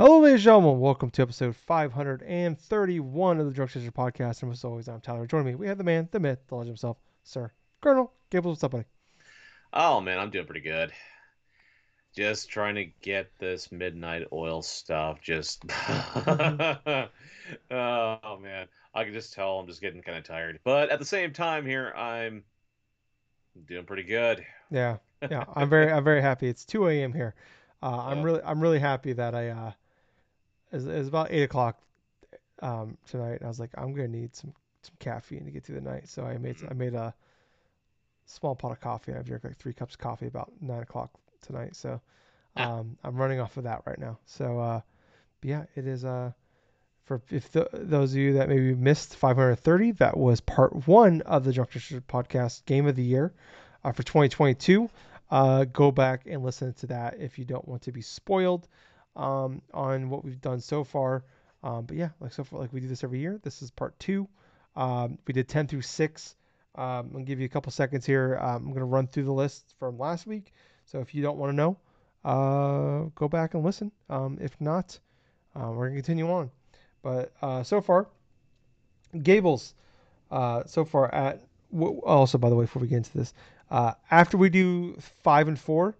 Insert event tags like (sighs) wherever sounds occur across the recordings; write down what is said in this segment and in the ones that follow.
Hello, ladies and gentlemen. Welcome to episode 531 of the Drug Chaser Podcast. And as always, I'm Tyler. Joining me, we have the man, the myth, the legend himself, Sir Colonel Gables. What's up, buddy? Oh man, I'm doing pretty good. Just trying to get this midnight oil stuff. Just (laughs) oh man, I can just tell I'm just getting kind of tired. But at the same time, here I'm doing pretty good. Yeah, yeah. (laughs) I'm very, I'm very happy. It's 2 a.m. here. Uh, I'm Yep. really, I'm really happy that I. Uh, it's, it's about eight o'clock um, tonight, and I was like, I'm gonna need some some caffeine to get through the night. So I made, I made a small pot of coffee, and I drank like three cups of coffee about nine o'clock tonight. So Ah. um, I'm running off of that right now. So uh, yeah, it is. Uh, for if th- those of you that maybe missed 530, that was part one of the Drunk District podcast Game of the Year uh, for 2022. Uh, go back and listen to that if you don't want to be spoiled um, on what we've done so far. Um, but yeah, like so far, like we do this every year. This is part two. Um, we did 10 through 6. Um, I'm gonna give you a couple seconds here. Um, I'm gonna run through the list from last week. So if you don't want to know, uh, go back and listen. Um, if not, uh, we're gonna continue on. But uh, so far, Gables, uh, so far at also by the way, before we get into this, uh, after we do five and four,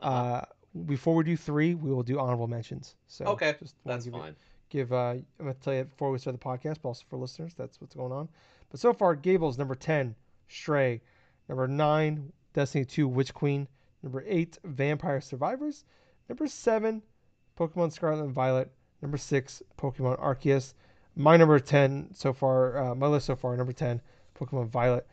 uh, before we do three, we will do honorable mentions. So Okay, just That's give fine. give uh, I'm gonna tell you before we start the podcast, but also for listeners, that's what's going on. But so far, Gables number ten, Stray, number nine, Destiny two, Witch Queen, number eight, Vampire Survivors, number seven, Pokemon Scarlet and Violet, number six, Pokemon Arceus. My number ten so far, uh, my list so far, number ten, Pokemon Violet.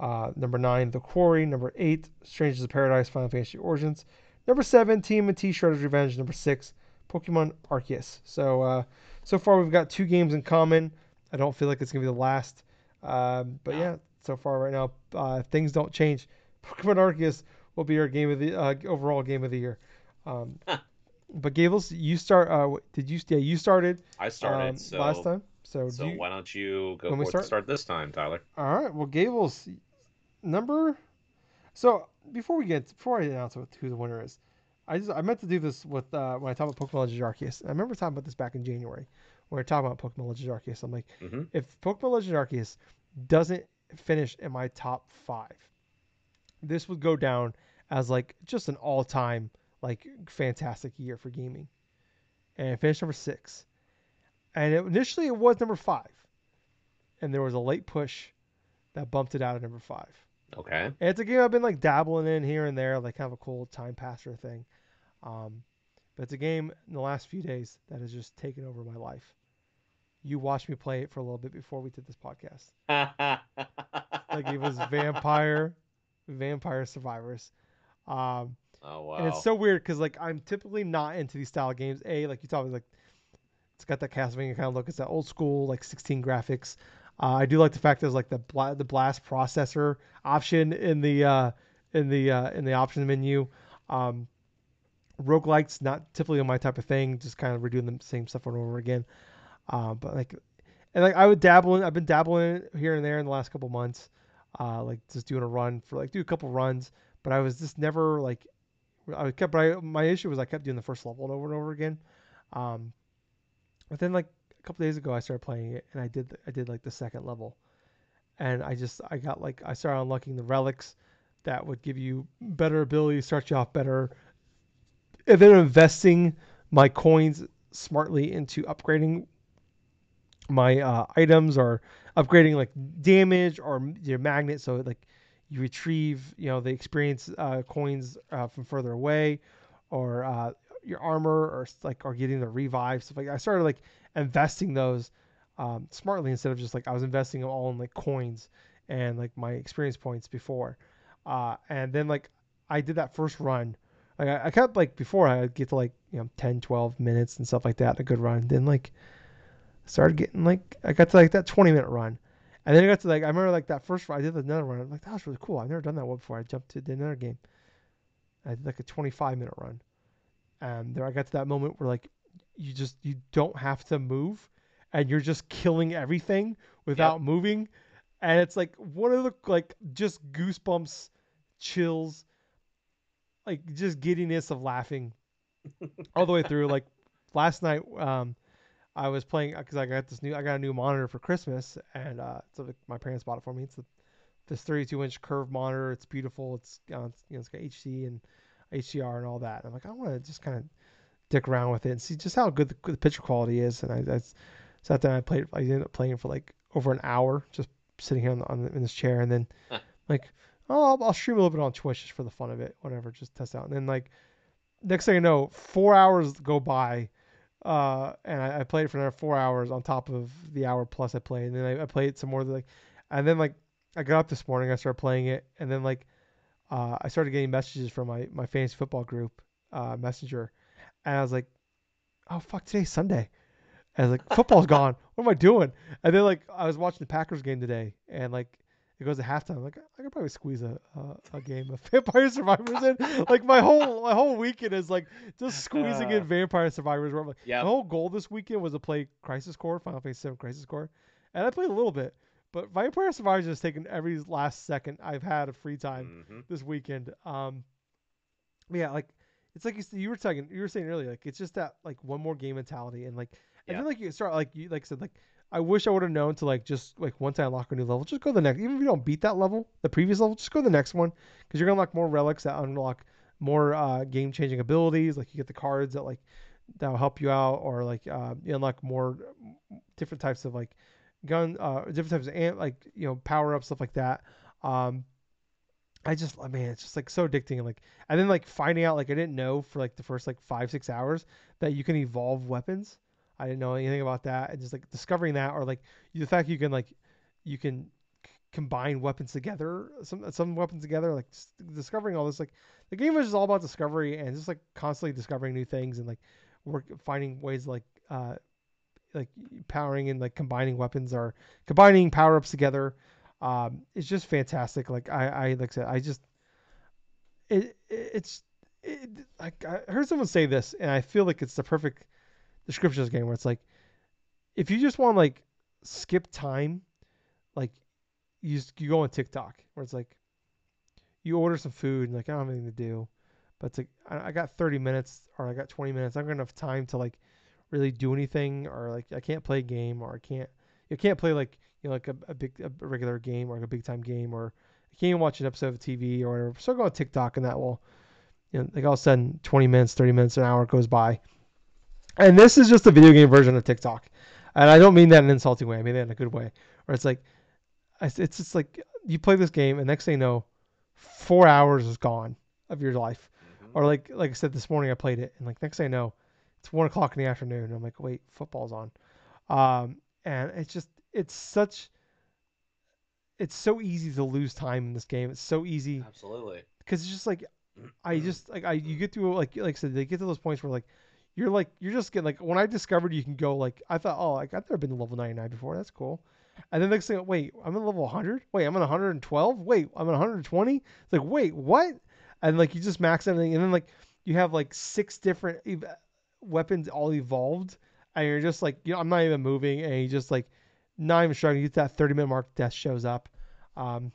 Uh, number nine, The Quarry. Number eight, Strangers of Paradise, Final Fantasy Origins. Number seven, TMNT Shredder's Revenge. Number six, Pokemon Arceus. So uh, so far we've got two games in common. I don't feel like it's gonna be the last. Um, but yeah, so far right now, uh, things don't change. (laughs) Pokemon Arceus will be our game of the uh, overall game of the year. Um, (laughs) but Gables, you start. Uh, did you? Yeah, you started I started um, so last time. So, so do you, why don't you go when we for it start? start this time, Tyler? all right. Well, Gables, number. So before we get before I announce who the winner is, I just I meant to do this with uh, when I talk about Pokemon Legends Arceus. I remember talking about this back in January when we were talking about Pokemon Legends Arceus. I'm like, Mhm. if Pokemon Legends Arceus doesn't finish in my top five, this would go down as like just an all-time like fantastic year for gaming, and it finished number six. And it, initially it was number five, and there was a late push that bumped it out of number five. Okay. And it's a game I've been like dabbling in here and there, like kind of a cool time passer thing. Um, but it's a game in the last few days that has just taken over my life. You watched me play it for a little bit before we did this podcast. (laughs) Like it was Vampire, Vampire Survivors. Um, oh wow. and it's so weird because like I'm typically not into these style of games. A like you told me like it's got that Castlevania kind of look. It's that old school like 16 graphics. Uh, I do like the fact there's like the the blast processor option in the uh, in the uh, in the options menu. Um, roguelikes not typically my type of thing. Just kind of redoing the same stuff over and over again. Uh, but like and like I would dabble in. I've been dabbling here and there in the last couple months. Uh, like just doing a run for like do a couple runs, but I was just never like I kept. But I, my issue was I kept doing the first level over and over again. Um, but then like a couple days ago, I started playing it, and I did I did like the second level, and I just I got like I started unlocking the relics that would give you better ability, start you off better, and then investing my coins smartly into upgrading my uh, items or upgrading like damage or your magnet so like you retrieve you know the experience uh, coins uh, from further away or uh, your armor or like or getting the revive stuff like I started like investing those um, smartly instead of just like I was investing them all in like coins and like my experience points before uh, and then like I did that first run like I, I kept like before I'd get to like you know 10 12 minutes and stuff like that a good run then like started getting like I got to like that 20 minute run. And then I got to like I remember like that first run I did another run. I'm like that was really cool. I've never done that one before. I jumped to another game. I did like a 25 minute run. And there I got to that moment where like you just you don't have to move and you're just killing everything without moving. And it's like one of the like just goosebumps, chills, like just giddiness of laughing (laughs) all the way through. Like last night um, I was playing because I got this new I got a new monitor for Christmas and uh, so the, my parents bought it for me. It's a, this 32 inch curved monitor. It's beautiful. It's, uh, it's you know it's got HD and HDR and all that. And I'm like I want to just kind of dick around with it and see just how good the, the picture quality is. And I, I sat down. I played. I ended up playing for like over an hour, just sitting here on, the, on the, in this chair, and then Huh. like oh I'll, I'll stream a little bit on Twitch just for the fun of it, whatever, just test out. And then like next thing I know, four hours go by. Uh, and I, I played for another four hours on top of the hour plus I played, and then I, I played some more. Like, and then like I got up this morning, I started playing it, and then like uh, I started getting messages from my my fantasy football group uh, messenger, and I was like, oh fuck, today's Sunday. And I was like, football's gone. (laughs) What am I doing? And then like I was watching the Packers game today, and like it goes to halftime. I'm like I could probably squeeze a, a, a game of (laughs) Vampire Survivors in. Like my whole my whole weekend is like just squeezing in Vampire Survivors. Where I'm like, Yeah. my whole goal this weekend was to play Crisis Core, Final Fantasy 7 Crisis Core, and I played a little bit. But Vampire Survivors has taken every last second I've had of free time hmm this weekend. Um, yeah, like it's like you, you were talking, you were saying earlier, like it's just that like one more game mentality, and like and Yeah. then like you start like you like I said like I wish I would have known to like just like once I unlock a new level, just go to the next. Even if you don't beat that level, the previous level, just go to the next one because you're gonna unlock more relics that unlock more uh, game changing abilities. Like you get the cards that like that'll help you out, or like uh, you unlock more different types of like gun, uh, different types of amp, like you know power up stuff like that. Um, I just, I mean, it's just like so addicting. And like, and then like finding out, like, I didn't know for like the first like five, six hours that you can evolve weapons. I didn't know anything about that. And just like discovering that, or like the fact you can like, you can c- combine weapons together, some some weapons together, like discovering all this. Like, the game is just all about discovery and just like constantly discovering new things and like work finding ways like uh like powering and like combining weapons or combining power ups together um, it's just fantastic. Like I, I like I said, I just it, it it's it, like I heard someone say this, and I feel like it's the perfect description of this game where it's like if you just want like skip time, like you just, you go on TikTok where it's like you order some food and like I don't have anything to do, but it's like I, I got 30 minutes or I got 20 minutes. I'm gonna have time to like really do anything or like I can't play a game or I can't you can't play like you know like a, a big a regular game or like a big time game or you can't even watch an episode of TV or whatever. So go on TikTok and that will you know like all of a sudden 20 minutes, 30 minutes, an hour goes by. And this is just a video game version of TikTok. And I don't mean that in an insulting way. I mean that in a good way. Where it's like it's it's just like you play this game and next thing you know, four hours is gone of your life. Mhm. Or like like I said this morning, I played it, and like next thing I know, it's one o'clock in the afternoon. And I'm like, wait, football's on, um, and it's just it's such it's so easy to lose time in this game. It's so easy Absolutely. because it's just like (clears throat) I just like I you get to like like I said, they get to those points where like you're like you're just getting like when I discovered you can go like I thought oh like I've never been to level 99 before. That's cool, and then next thing wait I'm at level 100 wait I'm at 112 wait I'm at 120 it's like wait what? And like you just max everything and then like you have like six different ev- weapons all evolved and you're just like you know I'm not even moving and you just like not even struggling you get that 30 minute mark death shows up. Um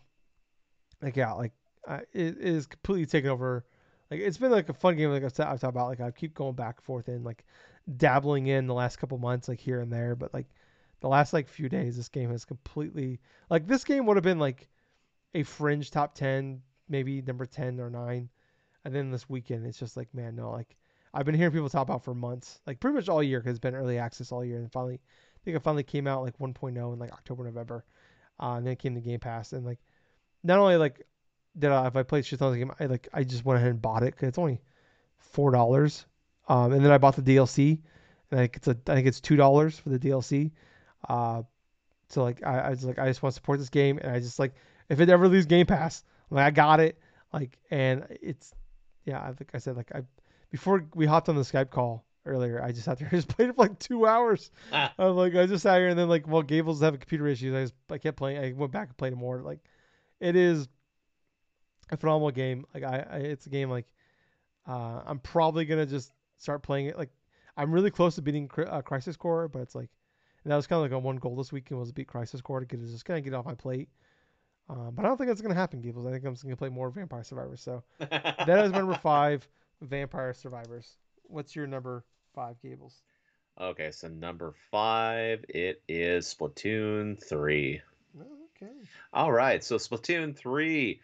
like yeah like uh, it, it is completely taken over. Like it's been like a fun game like I've, ta- I've talked about like I keep going back and forth and like dabbling in the last couple months like here and there. But like the last like few days this game has completely like this game would have been like a fringe top 10 maybe number 10 or 9 and then this weekend it's just like man no like I've been hearing people talk about for months like pretty much all year because it's been early access all year. And finally I think it finally came out like 1.0 in like October November uh, and then it came to Game Pass and like not only like did I, if I played shit tons of game, I like I just went ahead and bought it because it's only four dollars. Um, and then I bought the DLC, and I think it's a I think it's two dollars for the DLC. Uh, so like I, I was like I just want to support this game, and I just like if it ever leaves Game Pass, like I got it. Like and it's yeah, like I said like I before we hopped on the Skype call earlier, I just sat there (laughs) and just played it for like two hours. Ah, I'm like I just sat here and then like well Gables having computer issues, I just I kept playing. I went back and played it more. Like it is a phenomenal game. Like I, I it's a game like uh, I'm probably gonna just start playing it. Like I'm really close to beating uh, Crisis Core, but it's like and that was kind of like a one goal this weekend was to beat Crisis Core to get it just kind of get it off my plate. Um, but I don't think that's gonna happen, Gables. I think I'm just gonna play more Vampire Survivors. So (laughs) that is my number five, Vampire Survivors. What's your number five Gables. Okay, so number five, it is Splatoon 3. Okay. All right, so Splatoon 3.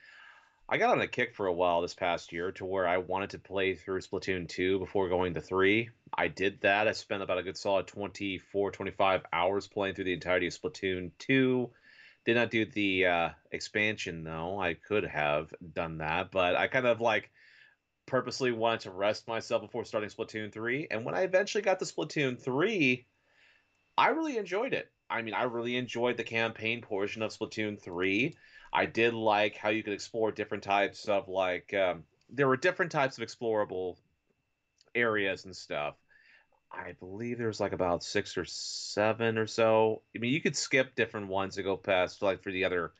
I got on a kick for a while this past year to where I wanted to play through Splatoon 2 before going to 3. I did that. I spent about a good solid 24, 25 hours playing through the entirety of Splatoon 2. Did not do the uh, expansion though. I could have done that, but I kind of like purposely wanted to rest myself before starting Splatoon 3. And when I eventually got to Splatoon 3, I really enjoyed it. I mean, I really enjoyed the campaign portion of Splatoon 3. I did like how you could explore different types of like um, there were different types of explorable areas and stuff. I believe there was like about six or seven or so. I mean, you could skip different ones to go past like for the other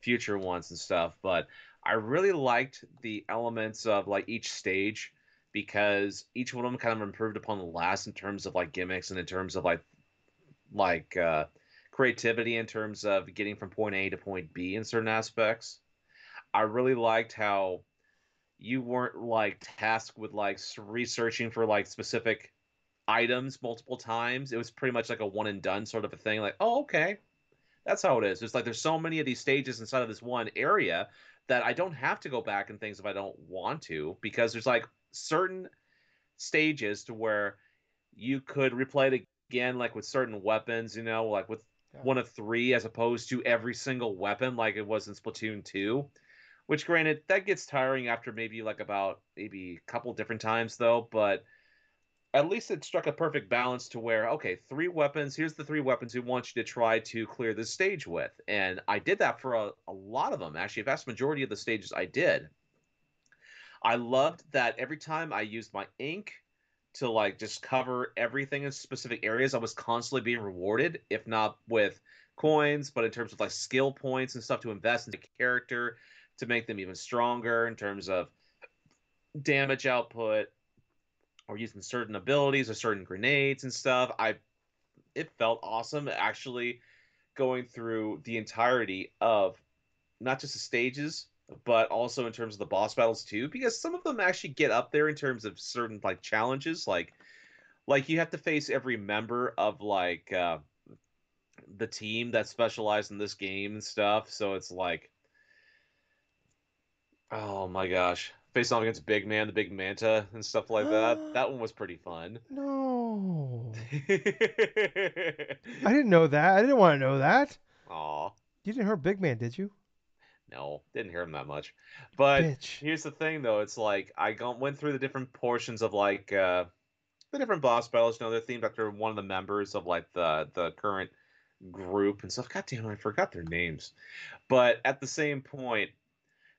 future ones and stuff, but I really liked the elements of like each stage because each one of them kind of improved upon the last in terms of like gimmicks and in terms of like like uh, creativity in terms of getting from point A to point B in certain aspects. I really liked how you weren't like tasked with like researching for like specific items multiple times. It was pretty much like a one and done sort of a thing. Like, oh, okay, that's how it is. It's like there's so many of these stages inside of this one area that I don't have to go back and things if I don't want to because there's like certain stages to where you could replay it again, like with certain weapons, you know, like with yeah. one of three as opposed to every single weapon like it was in Splatoon 2. Which granted, that gets tiring after maybe like about maybe a couple different times though, but at least it struck a perfect balance to where okay three weapons here's the three weapons we want you to try to clear the stage with. And i did that for a, a lot of them actually a vast majority of the stages i did. I loved that every time i used my ink to like just cover everything in specific areas i was constantly being rewarded if not with coins but in terms of like skill points and stuff to invest in the character to make them even stronger in terms of damage output or using certain abilities or certain grenades and stuff. I it felt awesome actually going through the entirety of not just the stages but also in terms of the boss battles too because some of them actually get up there in terms of certain like challenges like like you have to face every member of like uh the team that specialized in this game and stuff so it's like oh my gosh facing off against Big Man, the Big Manta, and stuff like that. (gasps) that one was pretty fun. No. (laughs) I didn't know that. I didn't want to know that. Aw. You didn't hear Big Man, did you? No, didn't hear him that much. But Bitch. here's the thing, though. It's like I went through the different portions of like uh, the different boss battles. You know, they're themed after one of the members of like the the current group and stuff. God damn, I forgot their names. But at the same point,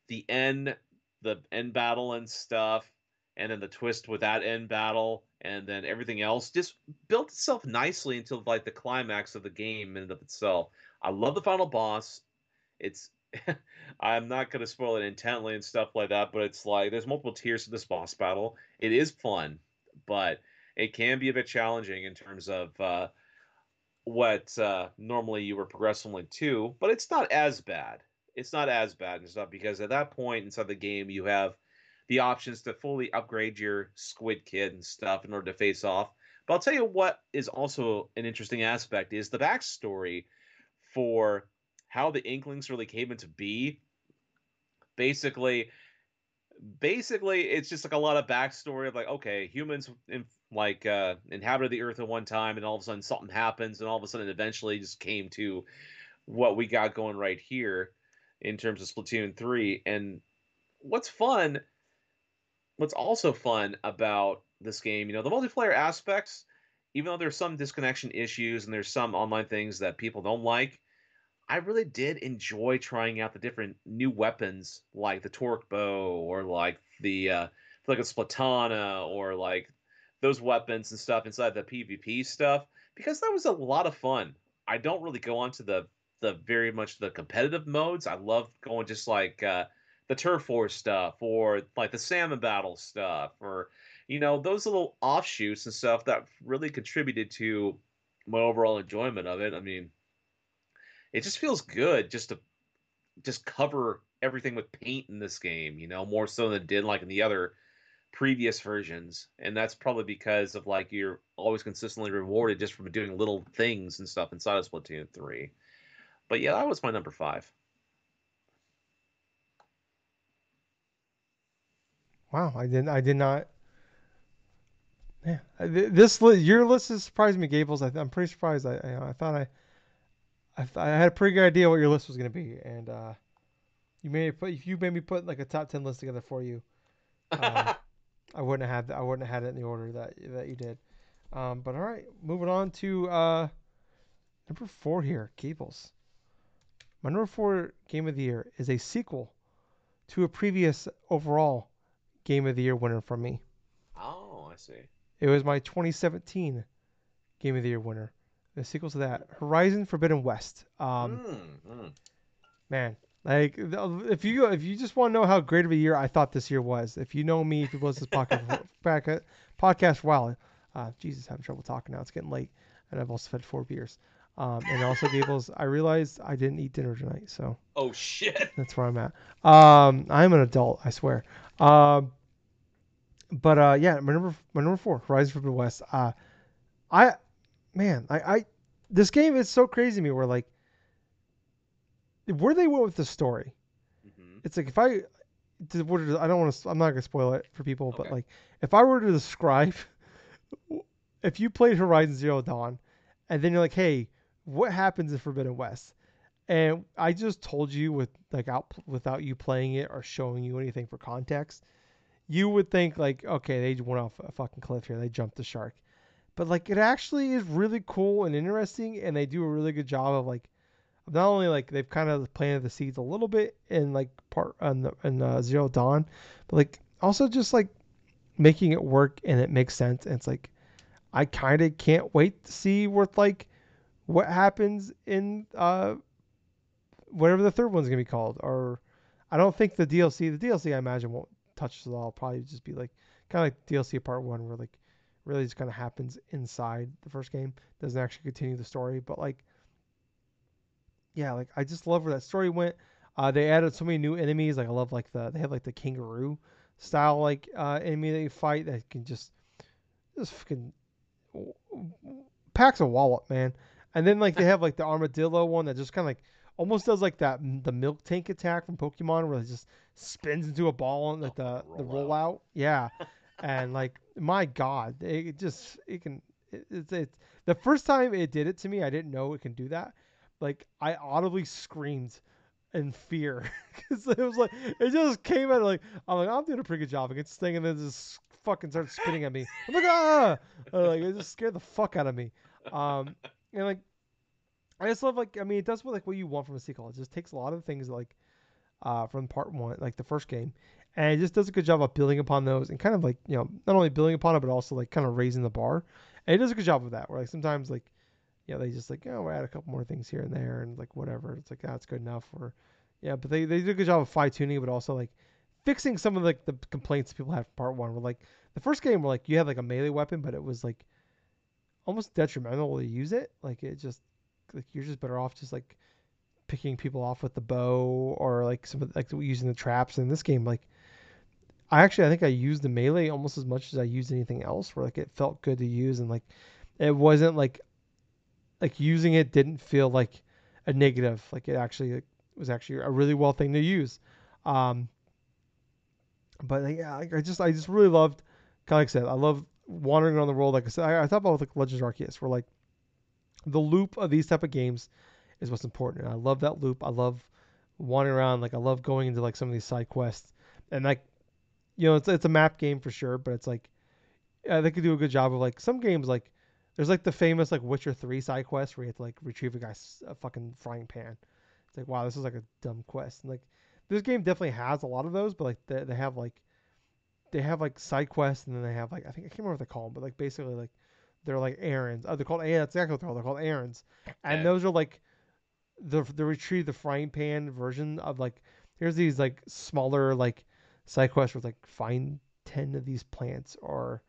the end the end battle and stuff, and then the twist with that end battle, and then everything else just built itself nicely until like the climax of the game in and of itself. I love the final boss. It's (laughs) I'm not going to spoil it intently and stuff like that, but it's like there's multiple tiers to this boss battle. It is fun, but it can be a bit challenging in terms of uh, what uh, normally you were progressing to, but it's not as bad it's not as bad and stuff because at that point inside the game you have the options to fully upgrade your squid kid and stuff in order to face off. But I'll tell you what is also an interesting aspect is the backstory for how the Inklings really came into be. Basically, basically it's just like a lot of backstory of like okay humans in, like uh inhabited the earth at one time and all of a sudden something happens and all of a sudden eventually just came to what we got going right here in terms of Splatoon 3. And what's fun, what's also fun about this game, you know, the multiplayer aspects, even though there's some disconnection issues and there's some online things that people don't like, I really did enjoy trying out the different new weapons like the torque bow or like the uh, like a splatana or like those weapons and stuff inside the PvP stuff because that was a lot of fun. I don't really go on to the the very much the competitive modes. I love going just like uh, the turf war stuff or like the salmon battle stuff or you know those little offshoots and stuff that really contributed to my overall enjoyment of it. I mean, it just feels good just to just cover everything with paint in this game, you know, more so than it did like in the other previous versions, and that's probably because of like you're always consistently rewarded just from doing little things and stuff inside of Splatoon three. But yeah, that was my number five. Wow, I didn't. I did not. Yeah, this your list has surprised me, Gables. I, am pretty surprised. I I, I thought I, I, I had a pretty good idea what your list was going to be, and uh, you made put if you made me put like a top ten list together for you, um, (laughs) I wouldn't have had I wouldn't have had it in the order that that you did. Um, but all right, moving on to uh, number four here, Gables. My number four game of the year is a sequel to a previous overall game of the year winner from me. Oh, I see. It was my 2017 game of the year winner. The sequel to that, Horizon Forbidden West. Um, mm, mm. Man, like if you if you just want to know how great of a year I thought this year was, if you know me, if you listen to this (laughs) podcast podcast for a while, uh, Jesus, having trouble talking now. It's getting late, and I've also had four beers. Um, and also Gables, I realized I didn't eat dinner tonight, so. Oh shit. That's where I'm at. Um, I'm an adult, I swear. Um, but uh, yeah, my number my number four, Horizon Forbidden West. Uh, I, man, I, I, this game is so crazy to me. Where like, where they went with the story, mm-hmm. it's like if I, I don't want to. I'm not gonna spoil it for people, okay. but like, if I were to describe, (laughs) if you played Horizon Zero Dawn, and then you're like, hey, what happens in Forbidden West? And I just told you with like out without you playing it or showing you anything for context you would think like, okay, they went off a fucking cliff here. They jumped the shark. But like it actually is really cool and interesting and they do a really good job of like not only like they've kind of planted the seeds a little bit in like part on the, in uh, Zero Dawn, but like also just like making it work and it makes sense. And it's like I kind of can't wait to see what like what happens in uh whatever the third one's gonna be called. Or I don't think the DLC, the DLC I imagine won't touch it all. Probably just be like kind of like DLC part one, where like really just kind of happens inside the first game. Doesn't actually continue the story, but like yeah, like I just love where that story went. Uh, they added so many new enemies. Like I love like the they have like the kangaroo style like uh, enemy that you fight that can just just fucking packs a wallop, man. And then like they (laughs) have like the armadillo one that just kind of like almost does like that the Miltank attack from Pokemon where it just spins into a ball and like the the rollout. Yeah, (laughs) and like my God, it just it can it's it, the first time it did it to me, I didn't know it can do that. Like I audibly screamed in fear (laughs) because it was like it just came out like I'm like I'm doing a pretty good job against this thing and then just fucking starts spinning at me. I'm like ah, like it just scared the fuck out of me. Um, and like I just love like I mean it does what like what you want from a sequel. It just takes a lot of things like uh, from part one, like the first game, and it just does a good job of building upon those and kind of like you know not only building upon it but also like kind of raising the bar. And it does a good job of that. Where like sometimes like you know they just like oh we add a couple more things here and there and like whatever. It's like that's good enough. Or yeah, but they they do a good job of fine tuning, but also like fixing some of like the complaints people had from part one. Where like the first game where like you had like a melee weapon, but it was like almost detrimental to use it. Like it just like you're just better off just like picking people off with the bow or like some of like using the traps. In this game like I actually I think I used the melee almost as much as I used anything else where like it felt good to use and like it wasn't like like using it didn't feel like a negative. Like it actually like, was actually a really well thing to use. Um but yeah I just I just really loved kind of like I said I love wandering around the world like I said I, I thought about like Legends of Arceus where like the loop of these type of games is what's important. And I love that loop. I love wandering around. Like I love going into like some of these side quests. And like, you know, it's it's a map game for sure, but it's like, yeah, they could do a good job of like some games like. There's like the famous like Witcher three side quest where you have to like retrieve a guy's a fucking frying pan. It's like wow, this is like a dumb quest. And like this game definitely has a lot of those, but like they, they have like they have like side quests and then they have like I think I can't remember what they call them, but like basically like they're like errands. Oh, they're called yeah, that's exactly what they're called. They're called errands, and those are like the the retrieve the frying pan version of like here's these like smaller like side quests with like find ten of these plants or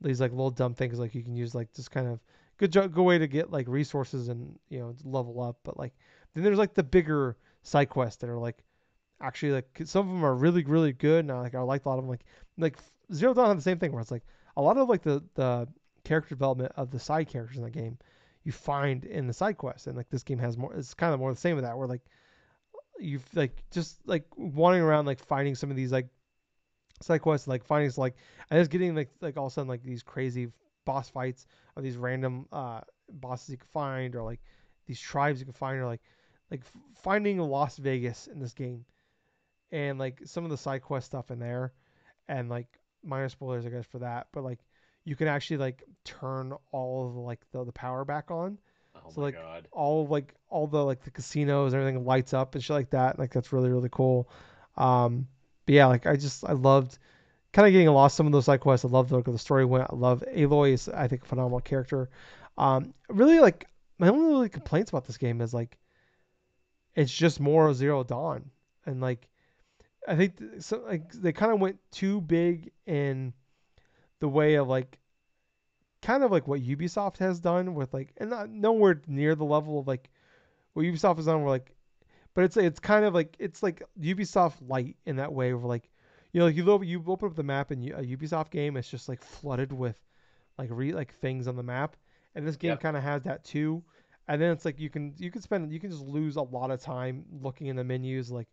these like little dumb things like you can use like just kind of good jo- good way to get like resources and you know level up. But like then there's like the bigger side quests that are like actually like some of them are really really good and I like I like a lot of them like like Zero Dawn had the same thing where it's like a lot of like the the character development of the side characters in the game you find in the side quests, and like this game has more. It's kind of more the same with that, where like you like just like wandering around like finding some of these like side quests, like finding like and just getting like like all of a sudden like these crazy boss fights or these random uh bosses you can find or like these tribes you can find or like like finding Las Vegas in this game and like some of the side quest stuff in there and like minor spoilers I guess for that but like you can actually like turn all of the, like the, the power back on. Oh so my like god. all like all the like the casinos everything lights up and shit like that like that's really really cool. Um but yeah like I just I loved kind of getting lost some of those side quests. I love the, look of the story went. I love Aloy is I think a phenomenal character. Um really like my only really complaints about this game is like it's just more Zero Dawn and like I think th- so like they kind of went too big in the way of like kind of like what Ubisoft has done with like and not nowhere near the level of like what Ubisoft has done where like but it's it's kind of like it's like Ubisoft light in that way where like you know like you lo- you open up the map in a Ubisoft game it's just like flooded with like re like things on the map and this game Yep. kind of has that too and then it's like you can you can spend you can just lose a lot of time looking in the menus like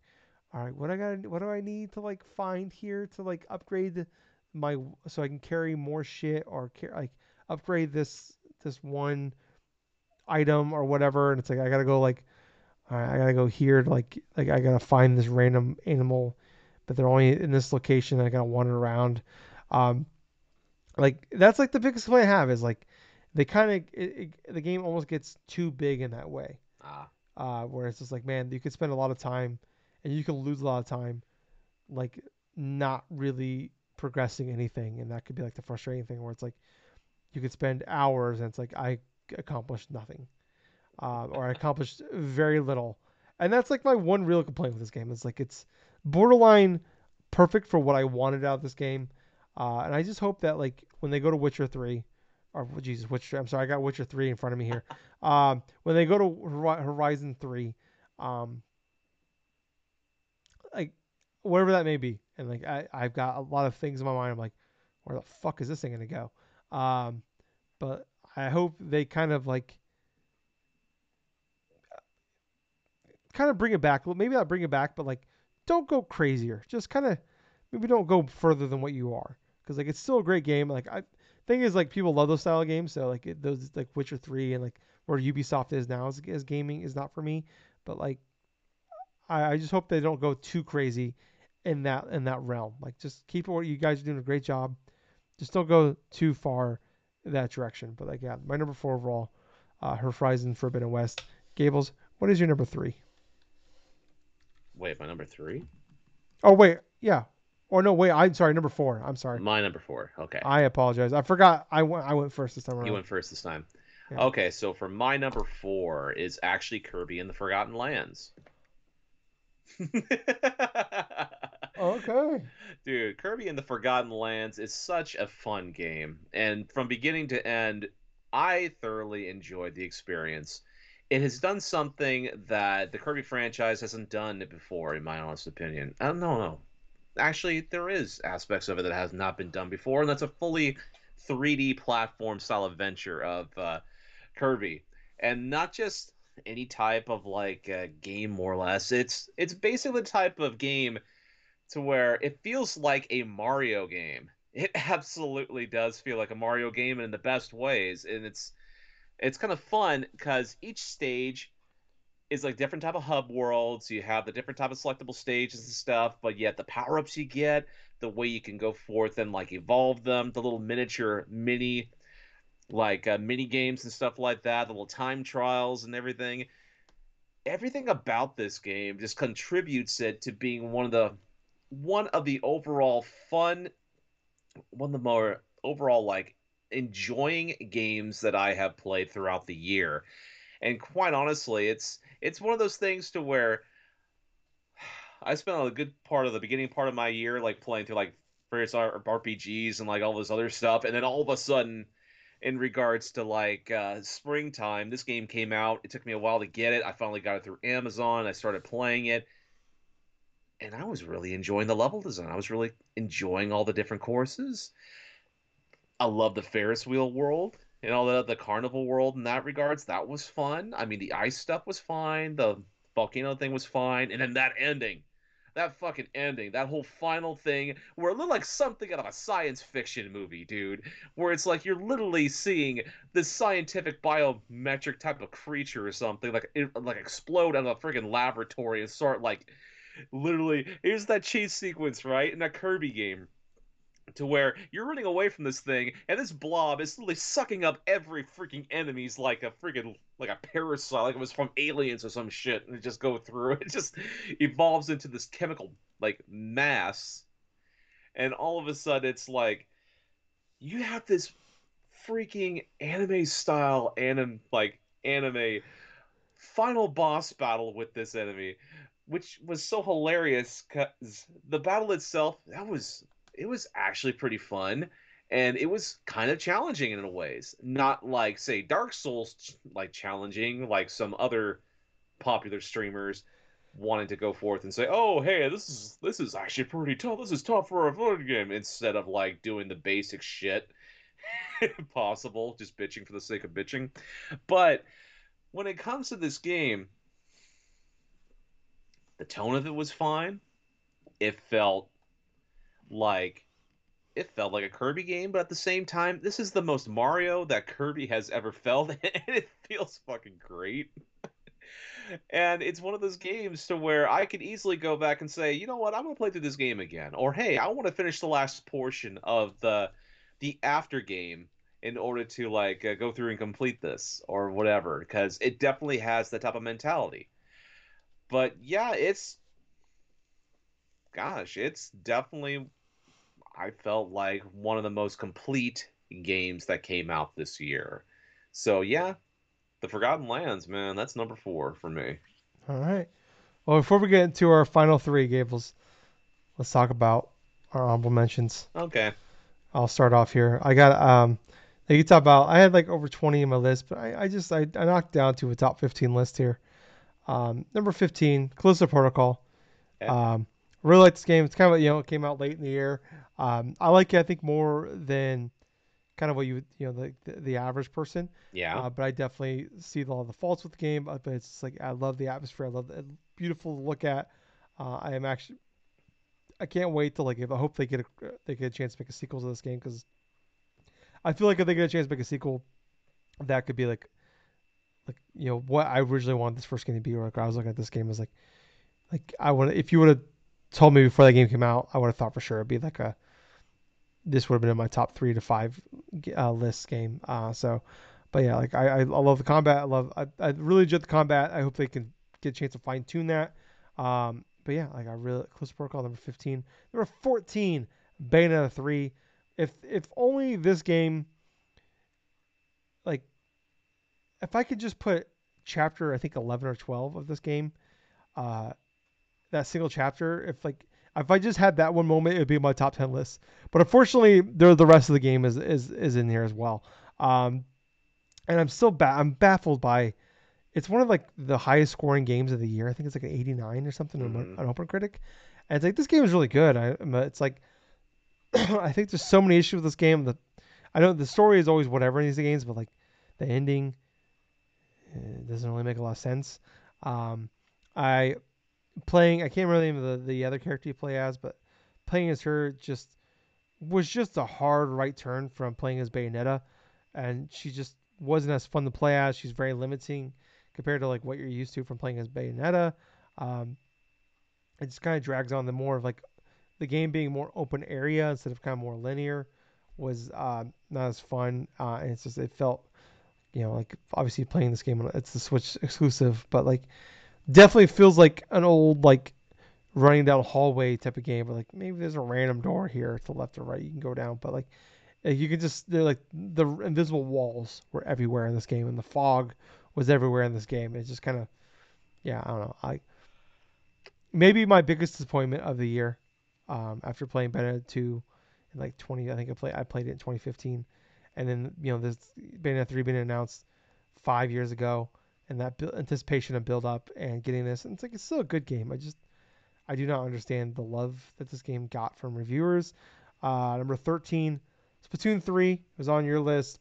all right what I got what do I need to like find here to like upgrade my so I can carry more shit or ca- like upgrade this this one item or whatever? And it's like I gotta go like all right, I gotta go here to like like I gotta find this random animal but they're only in this location I gotta wander around. Um like that's like the biggest complaint I have is like they kind of the game almost gets too big in that way. Ah. uh where it's just like man you could spend a lot of time and you can lose a lot of time like not really progressing anything and that could be like the frustrating thing where it's like you could spend hours and it's like I accomplished nothing uh, or I accomplished very little. And that's like my one real complaint with this game. It's like it's borderline perfect for what I wanted out of this game uh, and I just hope that like when they go to Witcher 3 or Jesus Witcher I'm sorry I got Witcher 3 in front of me here (laughs) um, when they go to Horizon 3 um, whatever that may be. And like I, I've got a lot of things in my mind. I'm like where the fuck is this thing gonna go? Um, but I hope they kind of like kind of bring it back. Maybe not bring it back but like don't go crazier. Just kind of maybe don't go further than what you are. Because like it's still a great game. Like I thing is like people love those style of games. So like it, those like Witcher 3 and like where Ubisoft is now as, as gaming is not for me. But like I, I just hope they don't go too crazy in that in that realm. Like just keep it what you guys are doing a great job. Just don't go too far in that direction. But like yeah, my number four overall, uh, Horizon Forbidden West. Gables, what is your number three? Wait, my number three? Oh wait, yeah. Or no, wait. I'm sorry. Number four. I'm sorry. My number four. Okay. I apologize. I forgot. I went. I went first this time around. You went first this time. Yeah. Okay, so for my number four is actually Kirby and the Forgotten Lands. (laughs) Okay. Dude, Kirby and the Forgotten Lands is such a fun game. And from beginning to end, I thoroughly enjoyed the experience. It has done something that the Kirby franchise hasn't done before, in my honest opinion. Uh, no, no. Actually, there is aspects of it that has not been done before, and that's a fully 3D platform style adventure of uh, Kirby. And not just any type of like uh, game, more or less. It's it's basically the type of game to where it feels like a Mario game. It (laughs) absolutely does feel like a Mario game in the best ways. And it's it's kind of fun because each stage is like different type of hub worlds. You have the different type of selectable stages and stuff, but yet the power ups you get, the way you can go forth and like evolve them, the little miniature mini like uh, mini games and stuff like that, the little time trials and everything. Everything about this game just contributes it to being one of the one of the overall fun, one of the more overall like enjoying games that I have played throughout the year. And quite honestly, it's it's one of those things to where (sighs) I spent a good part of the beginning part of my year like playing through like various RPGs and like all this other stuff, and then all of a sudden, in regards to like uh, springtime, this game came out. It took me a while to get it. I finally got it through Amazon. I started playing it, and I was really enjoying the level design. I was really enjoying all the different courses. I love the Ferris wheel world and all the the carnival world in that regards. That was fun. I mean, the ice stuff was fine. The volcano thing was fine, and then that ending, that fucking ending, that whole final thing, where it looked like something out of a science fiction movie, dude. Where it's like you're literally seeing this scientific biometric type of creature or something like it, like explode out of a freaking laboratory and start like literally. Here's that chase sequence right in that Kirby game to where you're running away from this thing and this blob is literally sucking up every freaking enemies like a freaking like a parasite like it was from aliens or some shit and it just go through (laughs) it just evolves into this chemical like mass and all of a sudden it's like you have this freaking anime style anime like anime final boss battle with this enemy which was so hilarious because the battle itself that was it was actually pretty fun. And it was kind of challenging in a ways. Not like say dark souls like challenging like some other popular streamers wanting to go forth and say oh hey this is this is actually pretty tough. This is tough for a fun game instead of like doing the basic shit (laughs) possible just bitching for the sake of bitching. But when it comes to this game the tone of it was fine it felt like it felt like a Kirby game, but at the same time, this is the most Mario that Kirby has ever felt, (laughs) and it feels fucking great. and it's one of those games to where I could easily go back and say, you know what, I'm gonna play through this game again, or hey, I want to finish the last portion of the the after game in order to like uh, go through and complete this or whatever, because it definitely has that type of mentality. But yeah, it's gosh, it's definitely I felt like one of the most complete games that came out this year. So yeah, The Forgotten Lands, man, that's number four for me. All right. Well, before we get into our final three, Gables, let's talk about our honorable mentions. Okay. I'll start off here. I got um, like you talk about. I had like over 20 in my list, but I, I just I, I knocked down to a top 15 list here. Um, number 15, Callisto Protocol. Um, really like this game. It's kind of you know it came out late in the year. Um, I like it. I think more than kind of what you you know the the, the average person. Yeah. Uh, but I definitely see a lot of the faults with the game. But it's just like I love the atmosphere. I love it. Beautiful to look at. Uh, I am actually. I can't wait to like. If I hope they get a they get a chance to make a sequel to this game because I feel like if they get a chance to make a sequel, that could be like, like you know what I originally wanted this first game to be. Like I was looking at this game I was like, like I want if you would have told me before that game came out, I would have thought for sure it'd be like a this would have been in my top three to five uh, list game. Uh, so, but yeah, like I, I, I love the combat. I love I, I really enjoyed the combat. I hope they can get a chance to fine tune that. Um, but yeah, like I really Callisto Protocol number fifteen, number fourteen, Bayonetta three. If if only this game, like, if I could just put chapter I think eleven or twelve of this game, uh, that single chapter, if like if I just had that one moment, it would be my top ten list. But unfortunately, the the rest of the game is is is in here as well. Um, and I'm still ba- I'm baffled by. It's one of like the highest scoring games of the year. I think it's like an 89 or something Mhm. on Open Critic. And it's like this game is really good. I it's like (clears throat) I think there's so many issues with this game. That I know the story is always whatever in these games, but like the ending it doesn't really make a lot of sense. Um, I playing I can't remember the name of the, the other character you play as, but playing as her just was just a hard right turn from playing as Bayonetta, and she just wasn't as fun to play as. She's very limiting compared to like what you're used to from playing as Bayonetta. Um, it just kind of drags on the more of like the game being more open area instead of kind of more linear was uh, not as fun. Uh, and it's just it felt you know like obviously playing this game it's the Switch exclusive, but like definitely feels like an old like running down hallway type of game where like maybe there's a random door here to left or right you can go down but like you can just they're like the invisible walls were everywhere in this game and the fog was everywhere in this game it's just kind of yeah i don't know i maybe my biggest disappointment of the year um, after playing Bayonetta 2 in like 20 i think i played i played it in 2015 and then you know this Bayonetta 3 being announced five years ago and that bu- anticipation and build up and getting this. And it's like it's still a good game. I just I do not understand the love that this game got from reviewers. Uh, number 13, Splatoon 3 was on your list.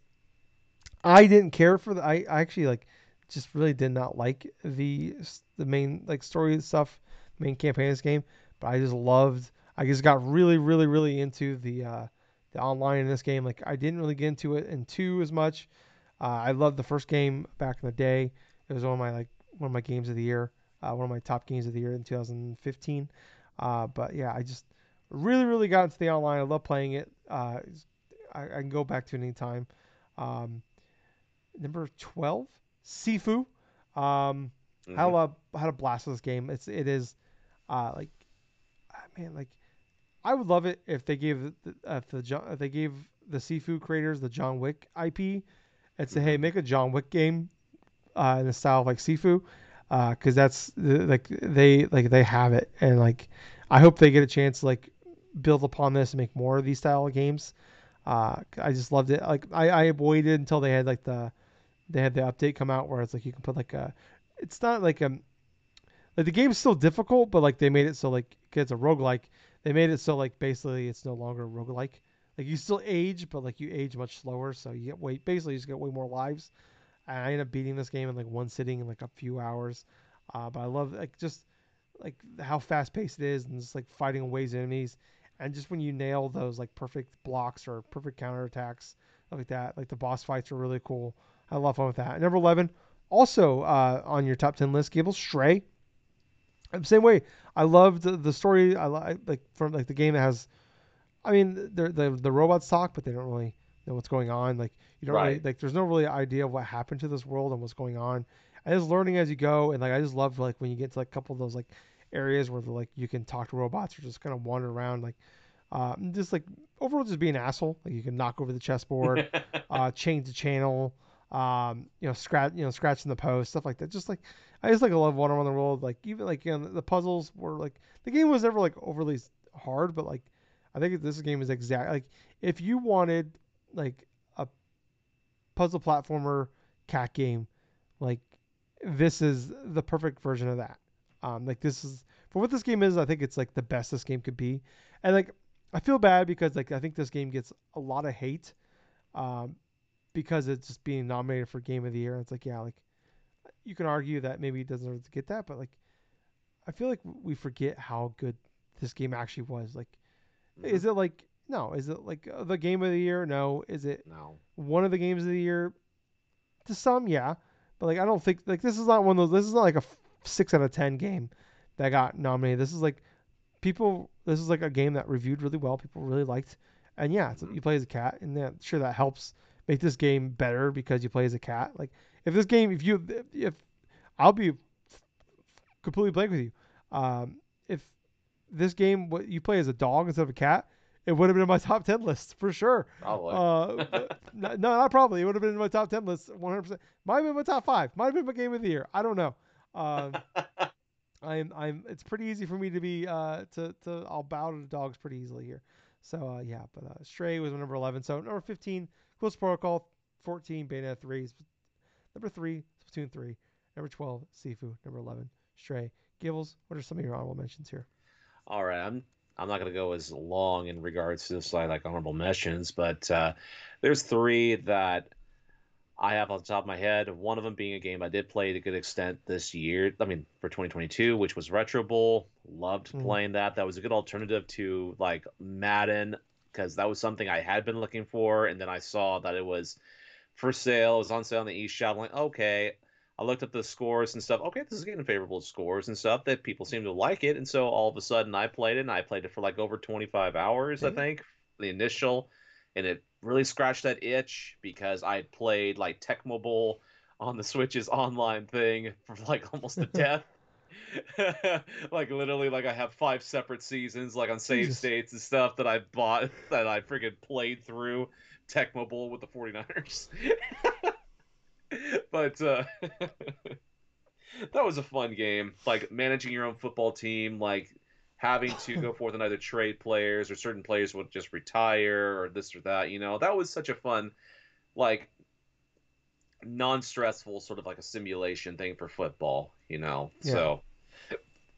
I didn't care for the. I, I actually like just really did not like the the main like story stuff, main campaign of this game. But I just loved. I just got really, really, really into the uh, the online in this game. Like I didn't really get into it in two as much. Uh, I loved the first game back in the day. It was one of my like one of my games of the year, uh, one of my top games of the year in 2015. Uh, but yeah, I just really, really got into the online. I love playing it. Uh, I, I, can go back to it anytime. Um, number 12, Sifu. Um, mm-hmm. I love had a blast with this game. It's it is uh, like ah, man like I would love it if they gave the, if the if they gave the Sifu creators the John Wick IP and say hey mm-hmm. make a John Wick game uh, in the style of like Sifu because uh, that's like they like they have it and like I hope they get a chance to like build upon this and make more of these style of games. Uh, I just loved it. Like I, I waited until they had like the they had the update come out where it's like you can put like a it's not like a like the game's still difficult, but like they made it so like it's a roguelike. They made it so like basically it's no longer roguelike. Like you still age, but like you age much slower, so you get way basically you just get way more lives. And I ended up beating this game in like one sitting in like a few hours. Uh, but I love like just like how fast paced it is and just like fighting ways enemies and just when you nail those like perfect blocks or perfect counterattacks like that, like the boss fights are really cool. I love fun with that. Number eleven, also uh, on your top ten list, Gable Stray. Same way, I loved the, the story. I like from like the game that has, I mean, the the the robots talk, but they don't really know what's going on. Like you don't right. really like. There's no really idea of what happened to this world and what's going on. And just learning as you go, and like I just love like when you get to like a couple of those like areas where like you can talk to robots or just kind of wander around like uh, just like overall just be an asshole like you can knock over the chessboard (laughs) uh, change the channel um, you know scratch you know scratching the post stuff like that just like i just like I love wander around the world like even like you know the puzzles were like the game was never like overly hard but like i think this game is exact like if you wanted like a puzzle platformer cat game like this is the perfect version of that um, like this is for what this game is. I think it's like the best this game could be, and like I feel bad because like I think this game gets a lot of hate, um, because it's just being nominated for Game of the Year. And it's like yeah, like you can argue that maybe it doesn't get that, but like I feel like we forget how good this game actually was. Like, mm-hmm. is it like no? Is it like uh, the game of the year? No. Is it no one of the games of the year? To some, yeah, but like I don't think like this is not one of those. This is not like a six out of ten game that got nominated. This is like people. This is like a game that reviewed really well. People really liked, and yeah, you play as a cat, and that sure that helps make this game better because you play as a cat. Like if this game, if you, if I'll be completely blank with you, um, if this game what you play as a dog instead of a cat, it would have been in my (laughs) top 10 list for sure. Probably. Uh, no, not probably. It would have been in my top 10 list 100%. Might have been my top five. Might have been my game of the year. I don't know. Um, (laughs) I'm I'm. It's pretty easy for me to be uh to to I'll bow to the dogs pretty easily here. So uh, yeah, but uh, Stray was number 11. So number 15, Ghost Protocol. 14, Bayonetta 3. Number three, Splatoon 3. Number 12, Sifu. Number 11, Stray. Gables, what are some of your honorable mentions here? All right, I'm I'm not going to go as long in regards to this like, like honorable mentions, but uh, there's three that I have on the top of my head. One of them being a game I did play to a good extent this year. I mean, for 2022, which was Retro Bowl. Loved mm. playing that. That was a good alternative to like Madden because that was something I had been looking for, and then I saw that it was for sale. It was on sale on the eShop. I'm like, okay. I looked up the scores and stuff. Okay, this is getting favorable scores and stuff that people seem to like it, and so all of a sudden I played it. and I played it for like over 25 hours, mm-hmm. I think, the initial, and it really scratched that itch because I had played like Tecmo Bowl on the Switch's online thing (laughs) for like almost to (laughs) death. (laughs) like literally, like I have five separate seasons, like on save Jesus. states and stuff that I bought (laughs) that I freaking played through Tecmo Bowl with the 49ers. (laughs) but uh, that was a fun game. Like managing your own football team, like having to go forth and either trade players or certain players would just retire or this or that. You know, that was such a fun, like, non-stressful sort of like a simulation thing for football. You know, yeah. so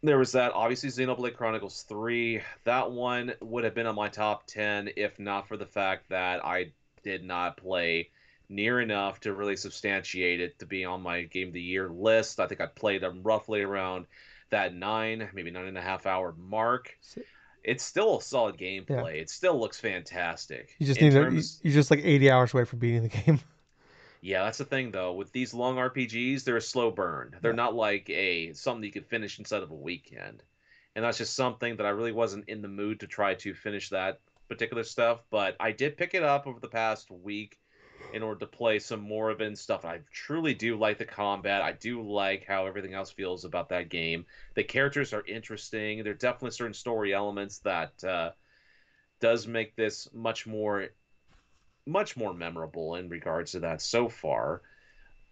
there was that obviously Xenoblade Chronicles 3. That one would have been on my top 10 if not for the fact that I did not play near enough to really substantiate it to be on my game of the year list. I think I played them roughly around that nine, maybe nine and a half hour mark. It's still a solid gameplay. Yeah. It still looks fantastic. You just need terms... to, you're just like 80 hours away from beating the game. (laughs) Yeah, that's the thing though. With these long RPGs, they're a slow burn. They're yeah. not like a something you can finish inside of a weekend. And that's just something that I really wasn't in the mood to try to finish that particular stuff. But I did pick it up over the past week in order to play some more of it and stuff. I truly do like the combat. I do like how everything else feels about that game. The characters are interesting. There are definitely certain story elements that uh, does make this much more much more memorable in regards to that so far.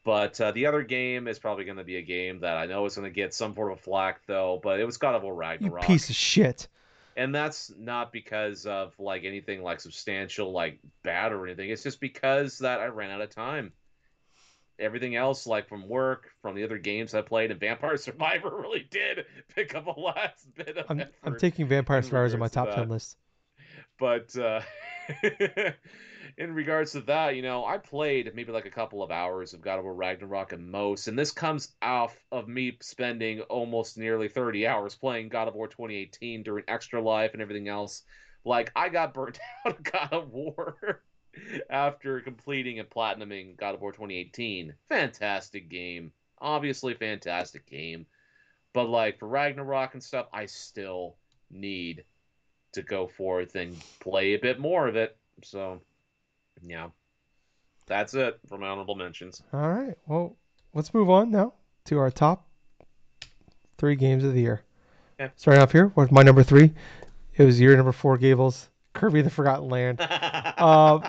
But uh, the other game is probably going to be a game that I know is going to get some form of flack, though. But it was God of War Ragnarok. You piece of shit. And that's not because of like anything like substantial, like bad or anything. It's just because that I ran out of time. Everything else, like from work, from the other games I played, and Vampire (laughs) Survivor really did pick up a last bit of. I'm, I'm taking Vampire Survivor on my top ten list. But. Uh, (laughs) in regards to that, you know, I played maybe like a couple of hours of God of War Ragnarok and most, and this comes off of me spending almost nearly 30 hours playing God of War 2018 during Extra Life and everything else. Like, I got burnt (laughs) out of God of War after completing and platinuming God of War 2018. Fantastic game. Obviously, fantastic game. But, like, for Ragnarok and stuff, I still need to go forth and play a bit more of it. So yeah, that's it for my honorable mentions. All right. Well, let's move on now to our top three games of the year. Yeah. Starting off here with my number three. It was year number four, Gables. Kirby the Forgotten Land. (laughs) um,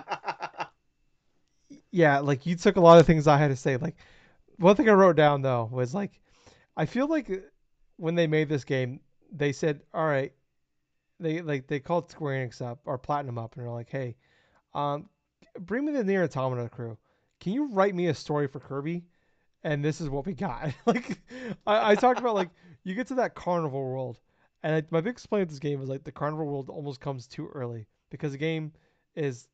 yeah, like you took a lot of things I had to say. Like one thing I wrote down though was like, I feel like when they made this game, they said, "All right," they like they called Square Enix up or Platinum up, and they're like, "Hey, um, bring me the NieR Automata crew. Can you write me a story for Kirby? And this is what we got. (laughs) like, I, I talked about like you get to that carnival world, and I, my big complaint with this game is like the carnival world almost comes too early because the game is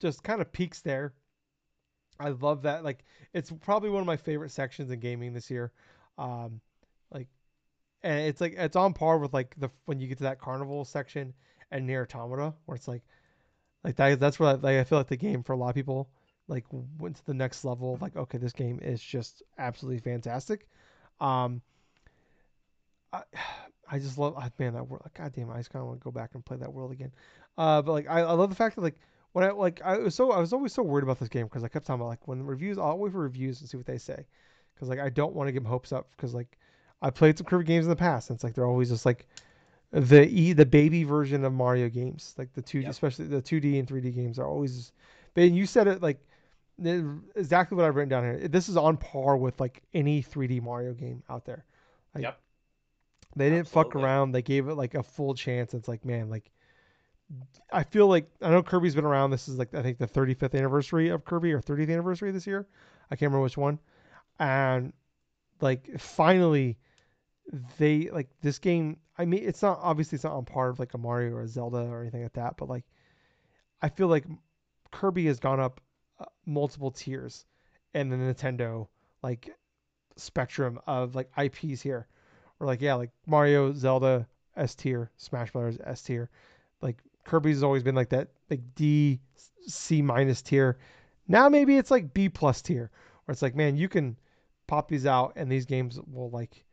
just kind of peaks there. I love that. Like, it's probably one of my favorite sections in gaming this year. Um, like, and it's like it's on par with like the when you get to that carnival section and NieR Automata, where it's like like that, that's where like, I feel like the game for a lot of people like went to the next level. Like, okay, this game is just absolutely fantastic. Um, I, (sighs) I just love, man, that world. God damn, I just kind of want to go back and play that world again. Uh, but like, I, I love the fact that like when I like I was so I was always so worried about this game because I kept talking about like when reviews, I'll wait for reviews and see what they say because like I don't want to give hopes up because like I played some Kirby games in the past and it's like they're always just like the e the baby version of Mario games, like the two, yep. especially the two D and three D games, are always. Ben, you said it like exactly what I've written down here. This is on par with like any 3D Mario game out there. Like, yep. They didn't Absolutely. fuck around. They gave it like a full chance. It's like, man, like I feel like I know Kirby's been around. This is like I think the 35th anniversary of Kirby or 30th anniversary this year. I can't remember which one. And like finally they like this game. I mean, it's not obviously it's not on par of like a Mario or a Zelda or anything like that, but like I feel like Kirby has gone up uh, multiple tiers in the Nintendo like spectrum of like IPs here. Or like yeah, like Mario, Zelda S tier, Smash Brothers S tier. Like Kirby's always been like that like D C minus tier. Now maybe it's like B plus tier, where it's like man, you can pop these out and these games will like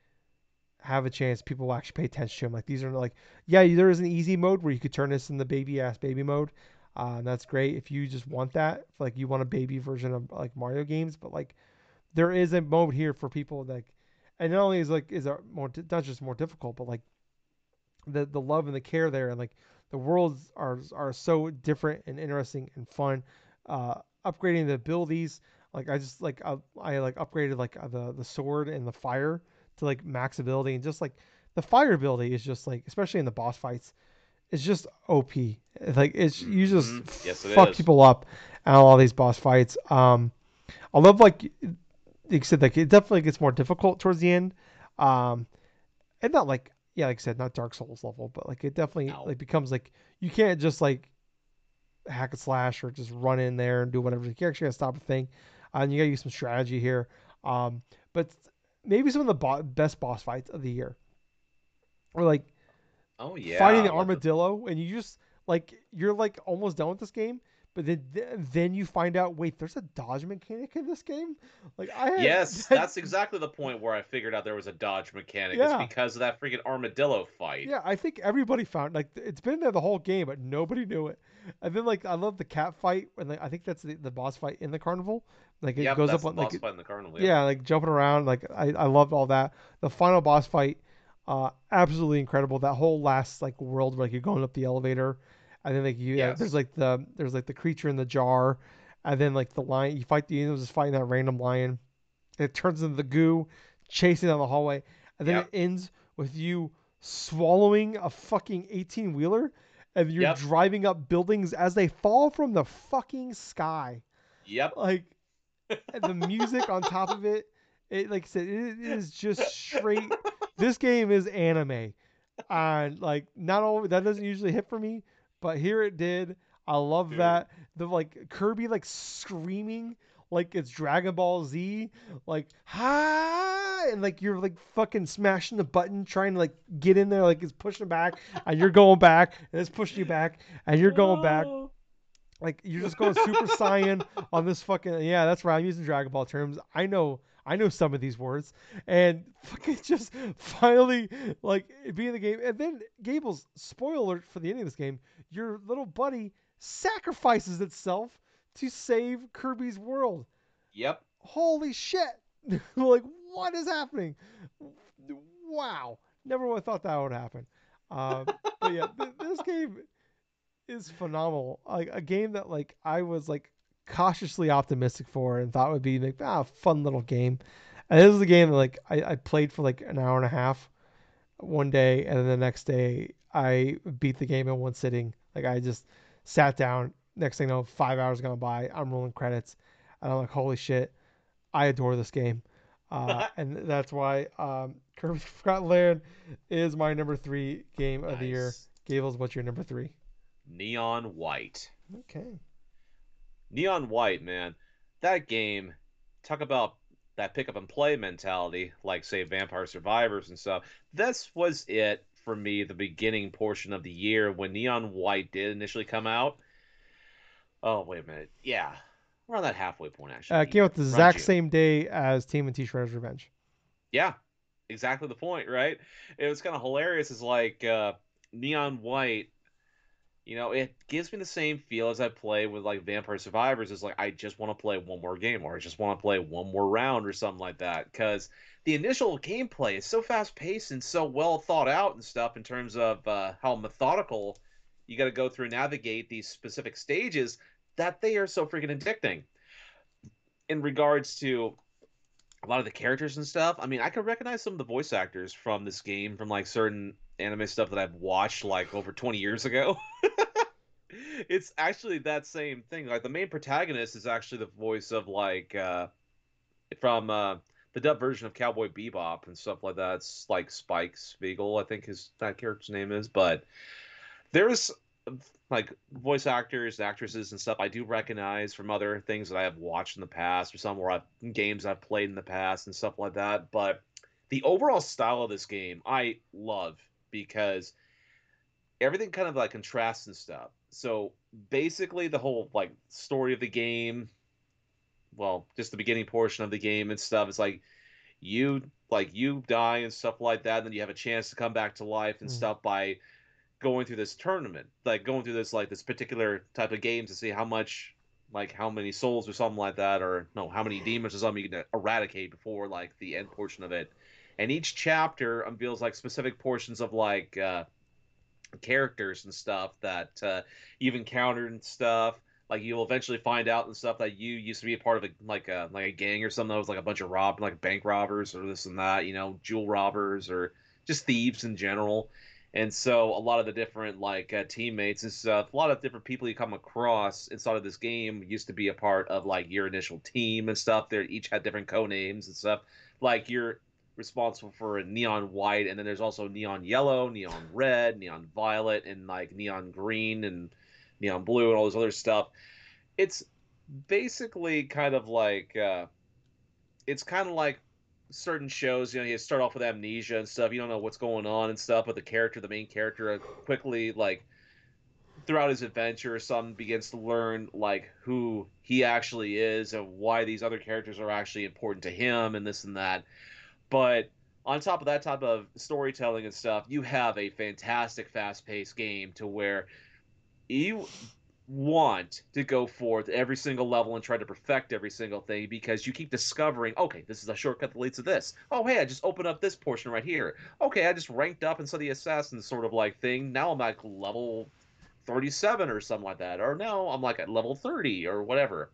have a chance, people will actually pay attention to them. Like these are like, yeah, there is an easy mode where you could turn this in the baby ass baby mode. Uh, and that's great if you just want that, like you want a baby version of like Mario games. But like, there is a mode here for people like, and not only is like is it more not just more difficult, but like the the love and the care there, and like the worlds are are so different and interesting and fun. Uh, upgrading the abilities, like I just like I, I like upgraded like the the sword and the fire to like max ability and just like the fire ability is just like especially in the boss fights it's just op like it's you just mm-hmm. yes, fuck is. people up at all these boss fights um i love like you said like it definitely gets more difficult towards the end um and not like yeah, like I said, not Dark Souls level, but like it definitely No. like becomes like you can't just like hack and slash or just run in there and do whatever. You actually gotta stop a thing, uh, and you gotta use some strategy here. Um, but maybe some of the bo- best boss fights of the year, or like Oh yeah, fighting the armadillo, and you just like you're like almost done with this game, but then then you find out wait, there's a dodge mechanic in this game. Like I had, Yes, (laughs) that's exactly the point where I figured out there was a dodge mechanic. Yeah. It's because of that freaking armadillo fight. Yeah, I think everybody found like it's been there the whole game, but nobody knew it. And then like I love the cat fight, and like I think that's the, the boss fight in the carnival. Like it Yep, goes up on the like boss fight in the carnival. yeah, like jumping around. Like I I loved all that. The final boss fight, uh, absolutely incredible. That whole last like world where like you're going up the elevator, and then like you yeah, Yes. there's like the there's like the creature in the jar, and then like the lion. You fight the you know, just fighting that random lion. It turns into the goo, chasing down the hallway, and then Yep. it ends with you swallowing a fucking 18 wheeler, and you're Yep. driving up buildings as they fall from the fucking sky Yep. like and the music on top of it it like i said it is just straight this game is anime and like not only that doesn't usually hit for me but here it did i love Dude. that the like kirby like screaming like it's dragon ball z like hi and like you're like fucking smashing the button trying to like get in there like it's pushing back and you're going back and it's pushing you back and you're going back (gasps) like you're just going super saiyan on this fucking yeah, that's right. I'm using Dragon Ball terms. I know I know some of these words. And (laughs) fucking just finally like being in the game. And then Gable's spoiler alert for the ending of this game, your little buddy sacrifices itself to save Kirby's world. Yep. Holy shit. (laughs) like what is happening? Wow. Never would have thought that would happen. Um, but yeah, th- this game is phenomenal. Like a game that like I was like cautiously optimistic for and thought would be like ah fun little game. And this is a game that like I, I played for like an hour and a half one day and then the next day I beat the game in one sitting. Like I just sat down. Next thing you know, five hours gone by. I'm rolling credits, and I'm like, holy shit, I adore this game. Uh, (laughs) and that's why um, Kirby (laughs) Forgotten Land is my number three game of the year. Gables, what's your number three? Neon White. Okay. Neon White, man. That game, talk about that pick up and play mentality, like say Vampire Survivors and stuff. This was it for me, the beginning portion of the year when Neon White did initially come out. Oh, wait a minute. Yeah. We're on that halfway point actually. Uh, came out the Around exact same day as TMNT Shredder's Revenge. Yeah, exactly the point, right? It was kind of hilarious. It's like uh, Neon White. You know, it gives me the same feel as I play with like Vampire Survivors. It's like I just want to play one more game, or I just want to play one more round, or something like that. Because the initial gameplay is so fast paced and so well thought out and stuff in terms of uh, how methodical you got to go through and navigate these specific stages that they are so freaking addicting. In regards to a lot of the characters and stuff. I mean, I could recognize some of the voice actors from this game from like certain anime stuff that I've watched like over 20 years ago. (laughs) it's actually that same thing. Like the main protagonist is actually the voice of like uh from uh the dub version of Cowboy Bebop and stuff like that. It's like Spike Spiegel, I think his that character's name is, but there's like voice actors, actresses, and stuff I do recognize from other things that I have watched in the past, or some where I've games I've played in the past and stuff like that. But the overall style of this game I love because everything kind of like contrasts and stuff. So basically, the whole like story of the game, well, just the beginning portion of the game and stuff, it's like you like you die and stuff like that, and then you have a chance to come back to life and Mm. stuff by going through this tournament, like going through this like this particular type of game to see how much, like how many souls or something like that, or no, how many demons or something you can eradicate before like the end portion of it. And each chapter unveils like specific portions of like uh, characters and stuff that uh, you've encountered and stuff. Like you'll eventually find out and stuff that you used to be a part of a like a like a gang or something that was like a bunch of rob like bank robbers or this and that, you know, jewel robbers or just thieves in general. And so a lot of the different like uh, teammates and stuff, a lot of different people you come across inside of this game used to be a part of like your initial team and stuff. They each had different code names and stuff. Like your responsible for a neon white, and then there's also neon yellow, neon red, neon violet, and like neon green and neon blue and all this other stuff. It's basically kind of like uh, it's kind of like certain shows. You know, you start off with amnesia and stuff. You don't know what's going on and stuff, but the character, the main character, uh, quickly like throughout his adventure, some begins to learn like who he actually is and why these other characters are actually important to him and this and that. But on top of that type of storytelling and stuff, you have a fantastic fast-paced game to where you want to go forth every single level and try to perfect every single thing because you keep discovering, okay, this is a shortcut that leads to this. Oh, hey, I just opened up this portion right here. Okay, I just ranked up into the assassin sort of like thing. Now I'm like level 37 or something like that. Or now I'm like at level 30 or whatever.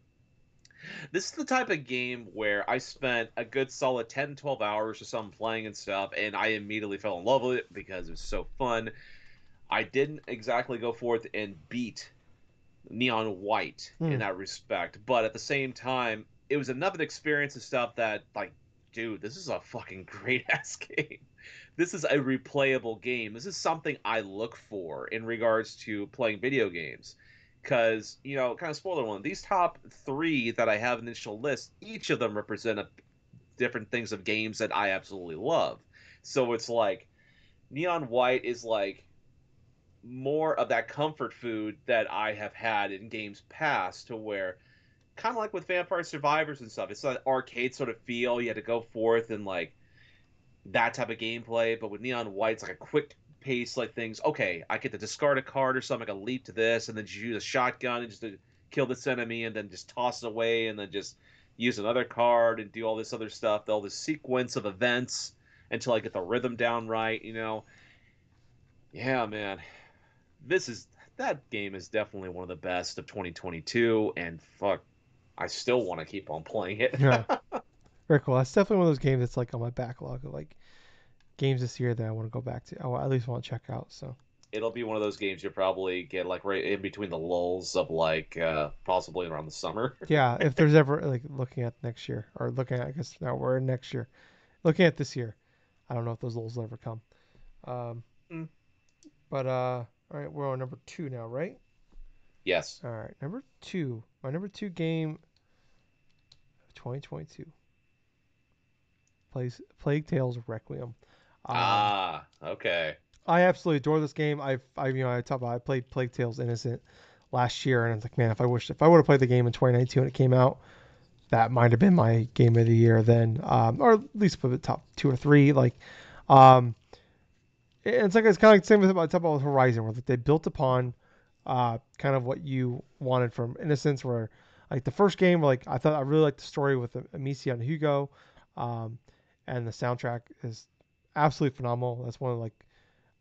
This is the type of game where I spent a good solid 10, 12 hours or something playing and stuff, and I immediately fell in love with it because it was so fun. I didn't exactly go forth and beat Neon White Hmm. in that respect, but at the same time, it was enough an experience and stuff that, like, dude, this is a fucking (laughs) great ass game. This is a replayable game. This is something I look for in regards to playing video games. Because, you know, kind of spoiler one, these top three that I have in the initial list, each of them represent a, different things of games that I absolutely love. So it's like, Neon White is like more of that comfort food that I have had in games past to where kind of like with Vampire Survivors and stuff, it's that arcade sort of feel. You had to go forth and like that type of gameplay, but with Neon White, it's like a quick pace like things. Okay, I get to discard a card or something, I can leap to this, and then just use a shotgun and just to kill this enemy, and then just toss it away, and then just use another card and do all this other stuff, all this sequence of events until I get the rhythm down right, you know. Yeah, man. This is that game is definitely one of the best of 2022 and fuck I still want to keep on playing it. Yeah. (laughs) Very cool. That's definitely one of those games that's like on my backlog of like games this year that I want to go back to. I at least want to check out. So It'll be one of those games you'll probably get like right in between the lulls of like uh possibly around the summer. (laughs) yeah, if there's (laughs) ever like looking at next year or looking at I guess now we're in next year, looking at this year, I don't know if those lulls will ever come. Um, Mm. but uh, all right, we're on number two now, right? Yes. All right, number two. My number two game of 2022. Plays Plague Tales Requiem. Um, ah, okay. I absolutely adore this game. I've, I, you know, I talk about I played Plague Tales Innocent last year, and I was like, man, if I wish if I would have played the game in 2019 when it came out, that might have been my game of the year then, um, or at least put it top two or three. Like, um, it's like it's kind of like the same with I talk about with Horizon, where like they built upon uh, kind of what you wanted from Innocence, where like the first game, like I thought I really liked the story with Amicia and Hugo, um, and the soundtrack is absolutely phenomenal. That's one of like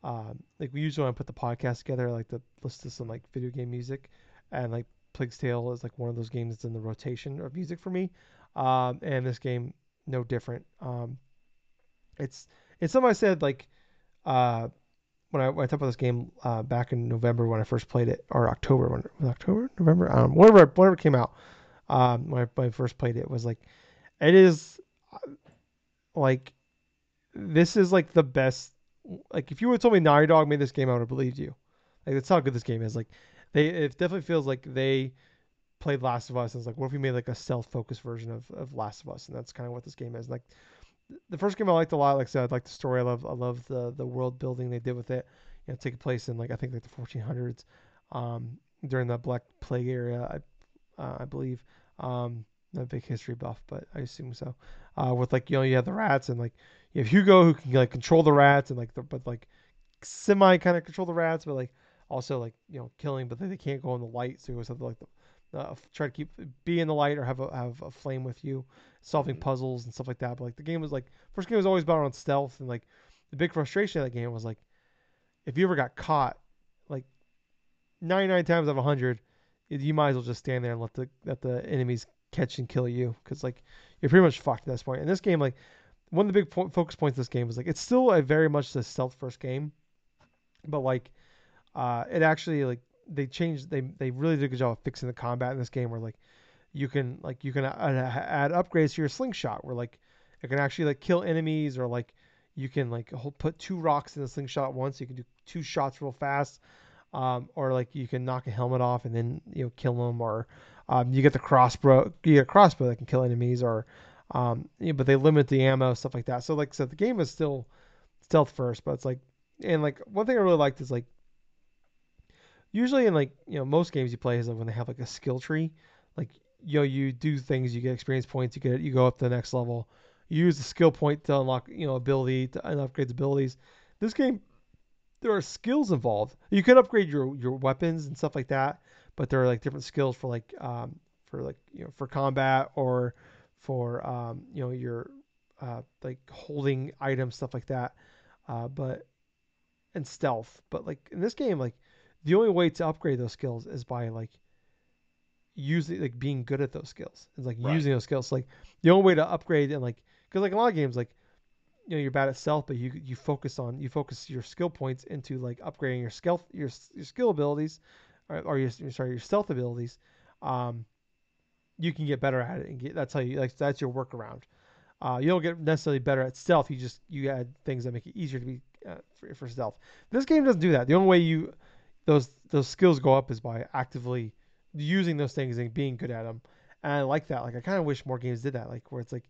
um, like we usually when I put the podcast together, like to listen to some like video game music, and like Plague's Tale is like one of those games that's in the rotation of music for me. Um, and this game, no different. Um, it's it's something I said like uh, when I when I talked about this game uh, back in November when I first played it, or October when October November um, whatever whatever it came out. Um, when I, when I first played it was like it is uh, like this is like the best like if you would have told me Naughty Dog made this game, I would have believed you. Like that's how good this game is. Like they it definitely feels like they played Last of Us and it's like what if we made like a stealth focused version of, of Last of Us and that's kind of what this game is. Like the first game I liked a lot, like I said, I like the story. I love I love the the world building they did with it. You know, taking place in like I think like the 1400s, um, during the Black Plague area, I uh, I believe. Um, not a big history buff, but I assume so. Uh, with like you know you have the rats and like you have Hugo who can like control the rats and like the, but like semi kind of control the rats, but like also like you know killing, but they, they can't go in the light, so you always have to like the, uh, try to keep be in the light or have a have a flame with you, solving Mhm. puzzles and stuff like that. But like the game was like first game was always about on stealth and like the big frustration of that game was like if you ever got caught, like 99 times out of 100, you might as well just stand there and let the let the enemies catch and kill you because like you're pretty much fucked at this point. In this game, like one of the big po- focus points of this game was like it's still a very much a stealth first game, but like uh, it actually like they changed they they really did a good job of fixing the combat in this game where like you can like you can add, add upgrades to your slingshot where like It can actually like kill enemies or like you can like hold, put two rocks in the slingshot at once. You can do two shots real fast, um, or like you can knock a helmet off and then you know kill them, or um, you get the crossbow. You get a crossbow that can kill enemies, or um, know, but they limit the ammo stuff like that. So like I said, the game is still stealth first, but it's like and like one thing I really liked is like usually in like you know most games you play is like when they have like a skill tree, like you know you do things, you get experience points, you get you go up to the next level, you use the skill point to unlock you know ability to upgrade abilities. This game there are skills involved. You can upgrade your your weapons and stuff like that, but there are like different skills for like um for like you know for combat or for um you know your uh like holding items stuff like that. Uh, but and stealth. But like in this game, like the only way to upgrade those skills is by like using like being good at those skills. It's like Right. using those skills. Like the only way to upgrade and like because like a lot of games like you know you're bad at stealth, but you you focus on you focus your skill points into like upgrading your skill your your skill abilities or, or your sorry your stealth abilities. Um, you can get better at it and get that's how you like that's your workaround. Uh, you don't get necessarily better at stealth. You just you add things that make it easier to be uh, for, for stealth. This game doesn't do that. The only way you those those skills go up is by actively using those things and being good at them. And I like that. Like I kind of wish more games did that. Like where it's like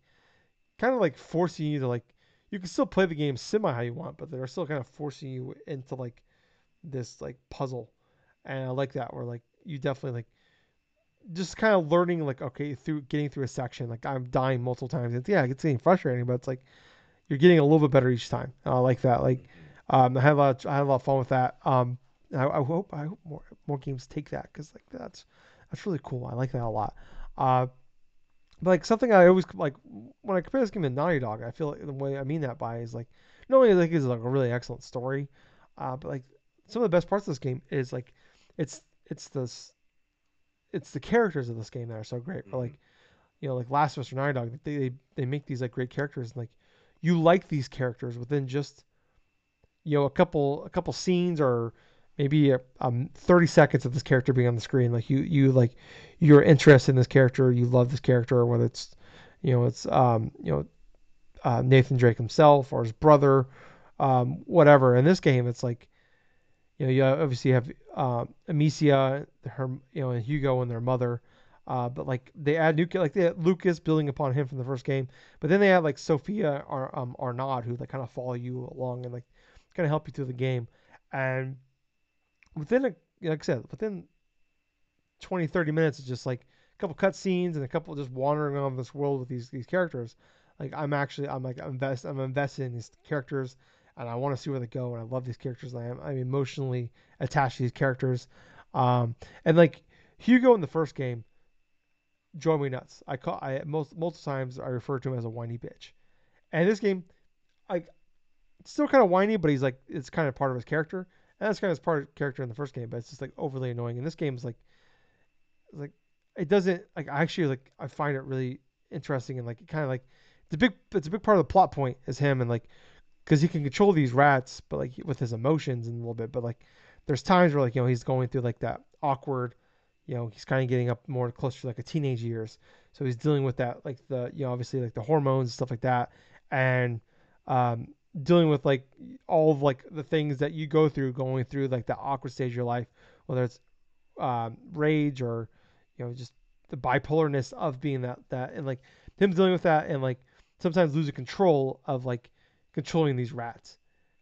kind of like forcing you to like you can still play the game semi how you want, but they're still kind of forcing you into like this like puzzle. And I like that where like you definitely like just kind of learning like okay through getting through a section like I'm dying multiple times. It's yeah, it's getting frustrating, but it's like you're getting a little bit better each time. And I like that. Like um, I had a lot of, I had a lot of fun with that. Um, I, I hope I hope more more games take that because like that's that's really cool. I like that a lot. Uh, but like something I always like when I compare this game to Naughty Dog, I feel like the way I mean that by is like not only like is like a really excellent story, uh, but like some of the best parts of this game is like it's it's the s- it's the characters of this game that are so great. Or like you know like Last of Us or Naughty Dog, they they, they make these like great characters and like you like these characters within just you know a couple a couple scenes or maybe a, um 30 seconds of this character being on the screen like you you like you're interested in this character you love this character or whether it's you know it's um you know uh, Nathan Drake himself or his brother um whatever in this game it's like you know you obviously have uh, Amicia her you know and Hugo and their mother uh, but like they add new like they Lucas building upon him from the first game but then they add like Sophia or um Arnaud who like kind of follow you along and like kind of help you through the game and within a like I said, within 20, 30 minutes, it's just like a couple cutscenes and a couple just wandering around this world with these these characters. Like I'm actually I'm like invest I'm invested in these characters and I want to see where they go and I love these characters I am I'm emotionally attached to these characters. Um, and like Hugo in the first game drove me nuts. I call I most multiple times I refer to him as a whiny bitch. And this game, like it's still kind of whiny, but he's like it's kind of part of his character. And that's kind of his part of character in the first game, but it's just like overly annoying. And this game is like, like it doesn't like I actually like I find it really interesting and like it kind of like it's a big it's a big part of the plot point is him and like because he can control these rats, but like with his emotions and a little bit. But like there's times where like you know he's going through like that awkward, you know he's kind of getting up more close to like a teenage years, so he's dealing with that like the you know obviously like the hormones and stuff like that, and um dealing with like all of like the things that you go through going through like the awkward stage of your life, whether it's um, rage or you know just the bipolarness of being that that and like him dealing with that and like sometimes losing control of like controlling these rats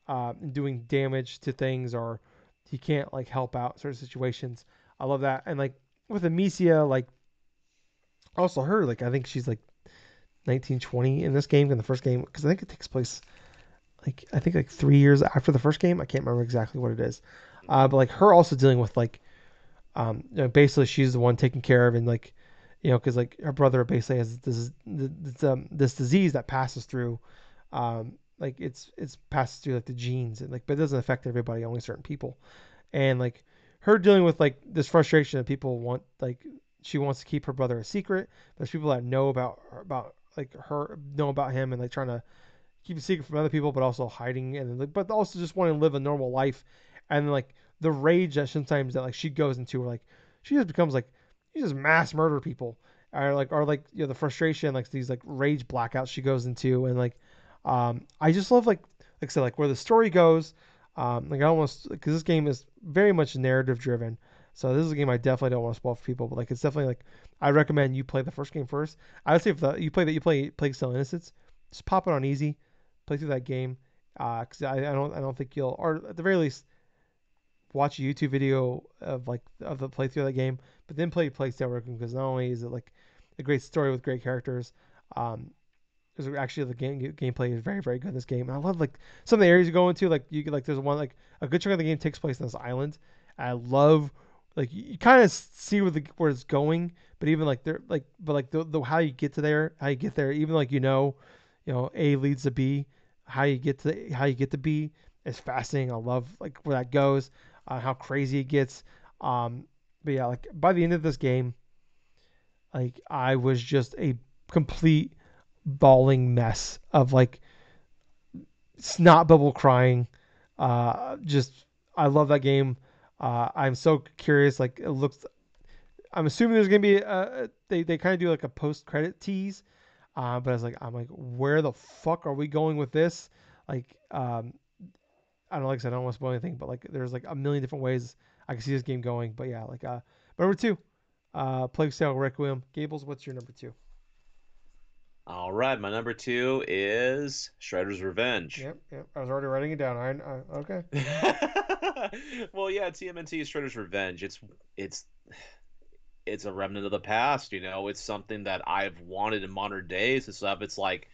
um, and doing damage to things or he can't like help out certain situations. I love that and like with Amicia like also her like I think she's like 19, 20 in this game in the first game because I think it takes place like I think like three years after the first game. I can't remember exactly what it is, uh, but like her also dealing with like, um, you know, basically she's the one taking care of and like, you know, because like her brother basically has this this, um, this disease that passes through, um, like it's it's passed through like the genes and like but it doesn't affect everybody, only certain people, and like her dealing with like this frustration that people want like she wants to keep her brother a secret. There's people that know about about like her know about him and like trying to keep a secret from other people, but also hiding and like, but also just wanting to live a normal life. And like the rage that sometimes that like she goes into, where like she just becomes like she just mass murder people, or like or like you know the frustration like these like rage blackouts she goes into and like um I just love like like I said like where the story goes um like I almost because this game is very much narrative driven. So this is a game I definitely don't want to spoil for people but like it's definitely like I recommend you play the first game first. I would say if the you play that you play Plague Tale Innocence just pop it on easy play through that game Uh, because I, I don't I don't think you'll or at the very least watch a YouTube video of like of the playthrough of that game, but then play Plague Tale Requiem because not only is it like a great story with great characters, um, there's actually the game gameplay is very very good in this game. And I love like some of the areas you go into. Like you like there's one like a good chunk of the game takes place on this island. I love like you, you kind of see where the where it's going, but even like there like but like the, the how you get to there, how you get there, even like you know, you know A leads to B, how you get to how you get to B is fascinating. I love like where that goes uh, how crazy it gets. Um, but yeah, like by the end of this game, like I was just a complete bawling mess of like snot bubble crying. Uh, just I love that game. Uh, I'm so curious. Like it looks. I'm assuming there's gonna be a, they they kind of do like a post credit tease. Uh, but I was like, I'm like, where the fuck are we going with this? Like, um, I don't know, like I said I don't want to spoil anything, but like there's like a million different ways I can see this game going. But yeah, like uh, number two, uh, Plague Tale Requiem. Gables, what's your number two? All right, my number two is Shredder's Revenge. Yep, yep. I was already writing it down. I, I okay. (laughs) well, yeah, TMNT is Shredder's Revenge. It's it's it's a remnant of the past. You know, it's something that I've wanted in modern days and stuff. It's like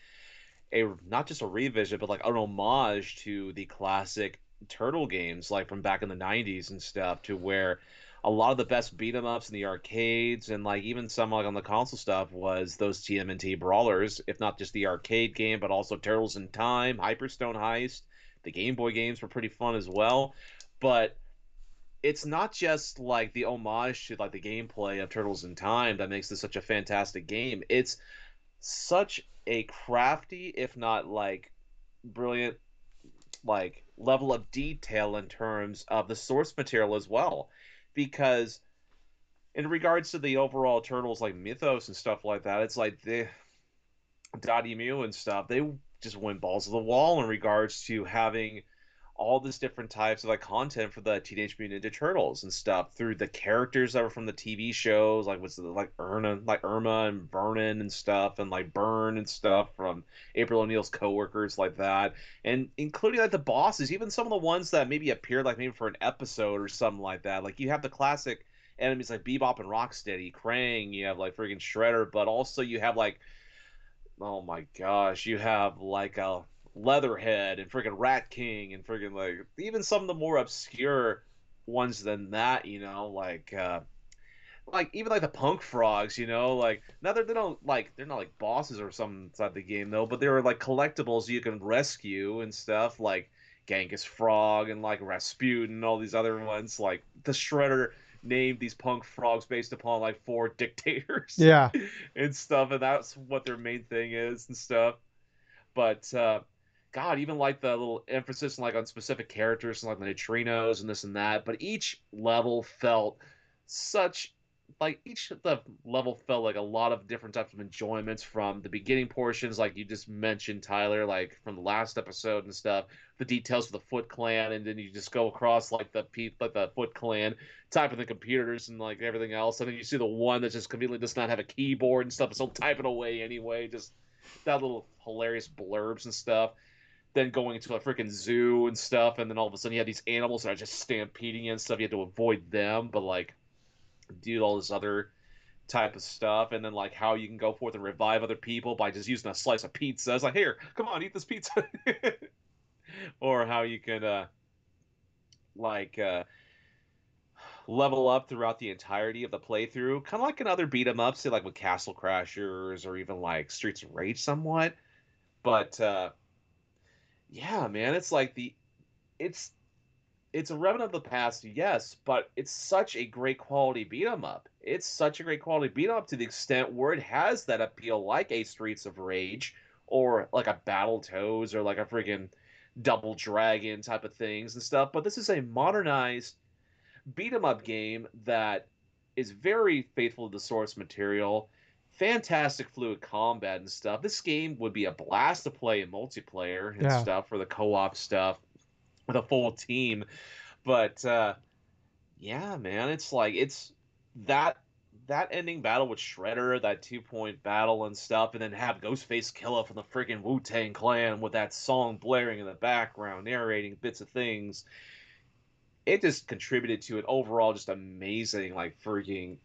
a not just a revision, but like an homage to the classic turtle games, like from back in the '90s and stuff, to where a lot of the best beat 'em ups in the arcades and like even some like on the console stuff was those TMNT brawlers, if not just the arcade game, but also Turtles in Time, Hyperstone Heist. The Game Boy games were pretty fun as well, but it's not just like the homage to like the gameplay of Turtles in Time that makes this such a fantastic game. It's such a crafty, if not like brilliant, like level of detail in terms of the source material as well, because in regards to the overall turtles like mythos and stuff like that, it's like the Dotemu and stuff. They just went balls to the wall in regards to having all this different types of like content for the Teenage Mutant Ninja Turtles and stuff through the characters that were from the TV shows, like what's like Irma, like Irma and Vernon and stuff, and like Burne and stuff from April O'Neil's coworkers, like that, and including like the bosses, even some of the ones that maybe appeared like maybe for an episode or something like that. Like you have the classic enemies like Bebop and Rocksteady, Krang, you have like freaking Shredder, but also you have like, oh my gosh, you have like a Leatherhead and freaking Rat King and freaking like even some of the more obscure ones than that, you know, like uh like even like the punk frogs, you know, like now they're they don't like they're not like bosses or something inside the game though, but they're like collectibles you can rescue and stuff like Genghis Frog and like Rasputin and all these other ones. Like the Shredder named these punk frogs based upon like four (laughs) dictators, yeah, and stuff, and that's what their main thing is and stuff. But uh, God, even like the little emphasis like on specific characters and like the neutrinos and this and that. But each level felt such like each the level felt like a lot of different types of enjoyments from the beginning portions, like you just mentioned, Tyler, like from the last episode and stuff, the details of the Foot Clan, and then you just go across like the peep, like the Foot Clan, type of the computers and like everything else, and then you see the one that just conveniently does not have a keyboard and stuff, so typing away anyway, just that little hilarious blurbs and stuff then going into a freaking zoo and stuff, and then all of a sudden you have these animals that are just stampeding and stuff. You have to avoid them, but like do all this other type of stuff, and then like how you can go forth and revive other people by just using a slice of pizza. It's like, here, come on, eat this pizza, (laughs) or how you can uh like uh level up throughout the entirety of the playthrough, kind of like in other beat 'em ups, say like with Castle Crashers or even like Streets of Rage, somewhat. But uh, yeah, man, it's like the it's it's a remnant of the past, yes, but it's such a great quality beat 'em up. It's such a great quality beat 'em up to the extent where it has that appeal like a Streets of Rage or like a Battle Toads or like a freaking Double Dragon type of things and stuff. But this is a modernized beat 'em up game that is very faithful to the source material fantastic fluid combat and stuff. This game would be a blast to play in multiplayer and Yeah. stuff for the co-op stuff with a full team. But uh yeah, man, it's like it's that that ending battle with Shredder, that two point battle and stuff, and then have Ghostface Killah from the freaking Wu Tang Clan with that song blaring in the background, narrating bits of things. It just contributed to an overall just amazing like freaking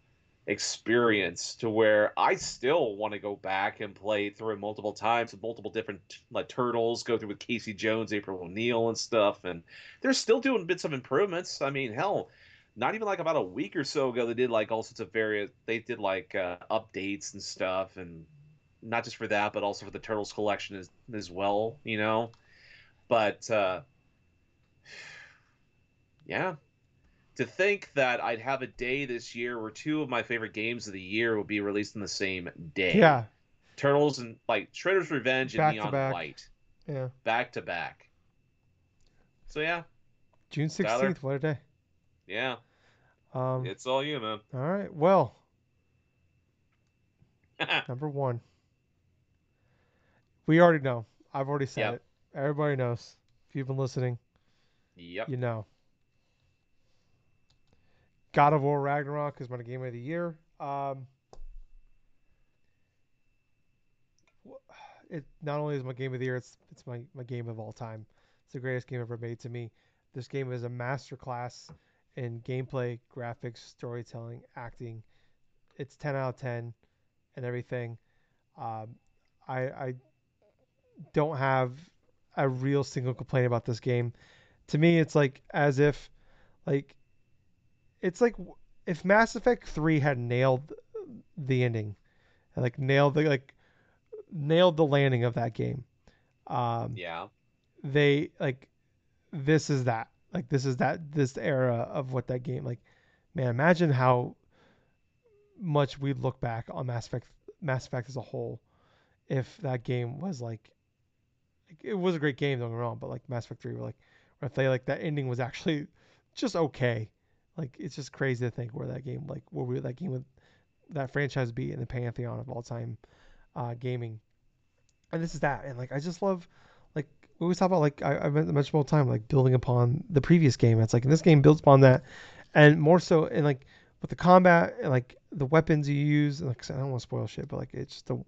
experience to where I still want to go back and play through multiple times with multiple different like turtles, go through with Casey Jones, April O'Neil and stuff, and they're still doing bits of improvements. I mean, hell, not even like about a week or so ago they did like all sorts of various they did like uh, updates and stuff and not just for that but also for the turtles collection as, as well you know but uh (sighs) yeah to think that i'd have a day this year where two of my favorite games of the year would be released on the same day Yeah, turtles and like shredder's revenge Back and neon back. white yeah. back to back so yeah June sixteenth. What a day. yeah Um, it's all you man all right. Well, (laughs) number one. We already know. I've already said Yep. it. Everybody knows. If you've been listening, yep you know. God of War Ragnarok is my game of the year. Um, it not only is my game of the year, it's it's my, my game of all time. It's the greatest game ever made to me. This game is a masterclass in gameplay, graphics, storytelling, acting. It's ten out of ten, and everything. Um, I I don't have a real single complaint about this game. To me, it's like as if like it's like if Mass Effect 3 had nailed the ending, like nailed the like nailed the landing of that game. Um, yeah they like this is that like this is that this era of what that game like man imagine how much we'd look back on Mass Effect Mass Effect as a whole if that game was like it was a great game don't get me wrong but like Mass Effect 3 were like if they like that ending was actually just okay like it's just crazy to think where that game like where we that game would that franchise be in the pantheon of all time uh gaming and this is that and like I just love like we always talk about like I, I've mentioned all time like building upon the previous game. It's like in this game builds upon that, and more so and like with the combat and like the weapons you use. And like I don't want to spoil shit, but like it's just the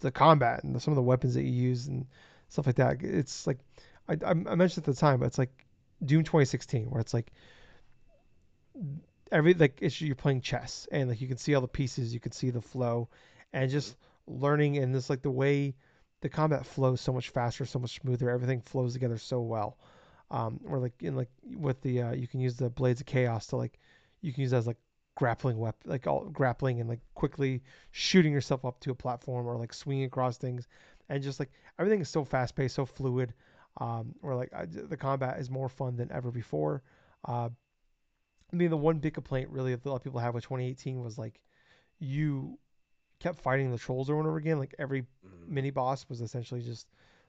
the combat and the, some of the weapons that you use and stuff like that. It's like I I, I mentioned at the time, but it's like Doom 2016 where it's like every like it's you're playing chess and like you can see all the pieces, you can see the flow, and just learning and this like the way the combat flows so much faster, so much smoother. Everything flows together so well. Um, or like in like with the uh, you can use the blades of chaos to like you can use as like grappling weapon, like all grappling and like quickly shooting yourself up to a platform or like swinging across things, and just like everything is so fast paced, so fluid. Um, or like I, the combat is more fun than ever before. Uh, I mean, the one big complaint really that a lot of people have with 2018 was like you kept fighting the trolls over and over again. Like every Mhm. mini boss was essentially just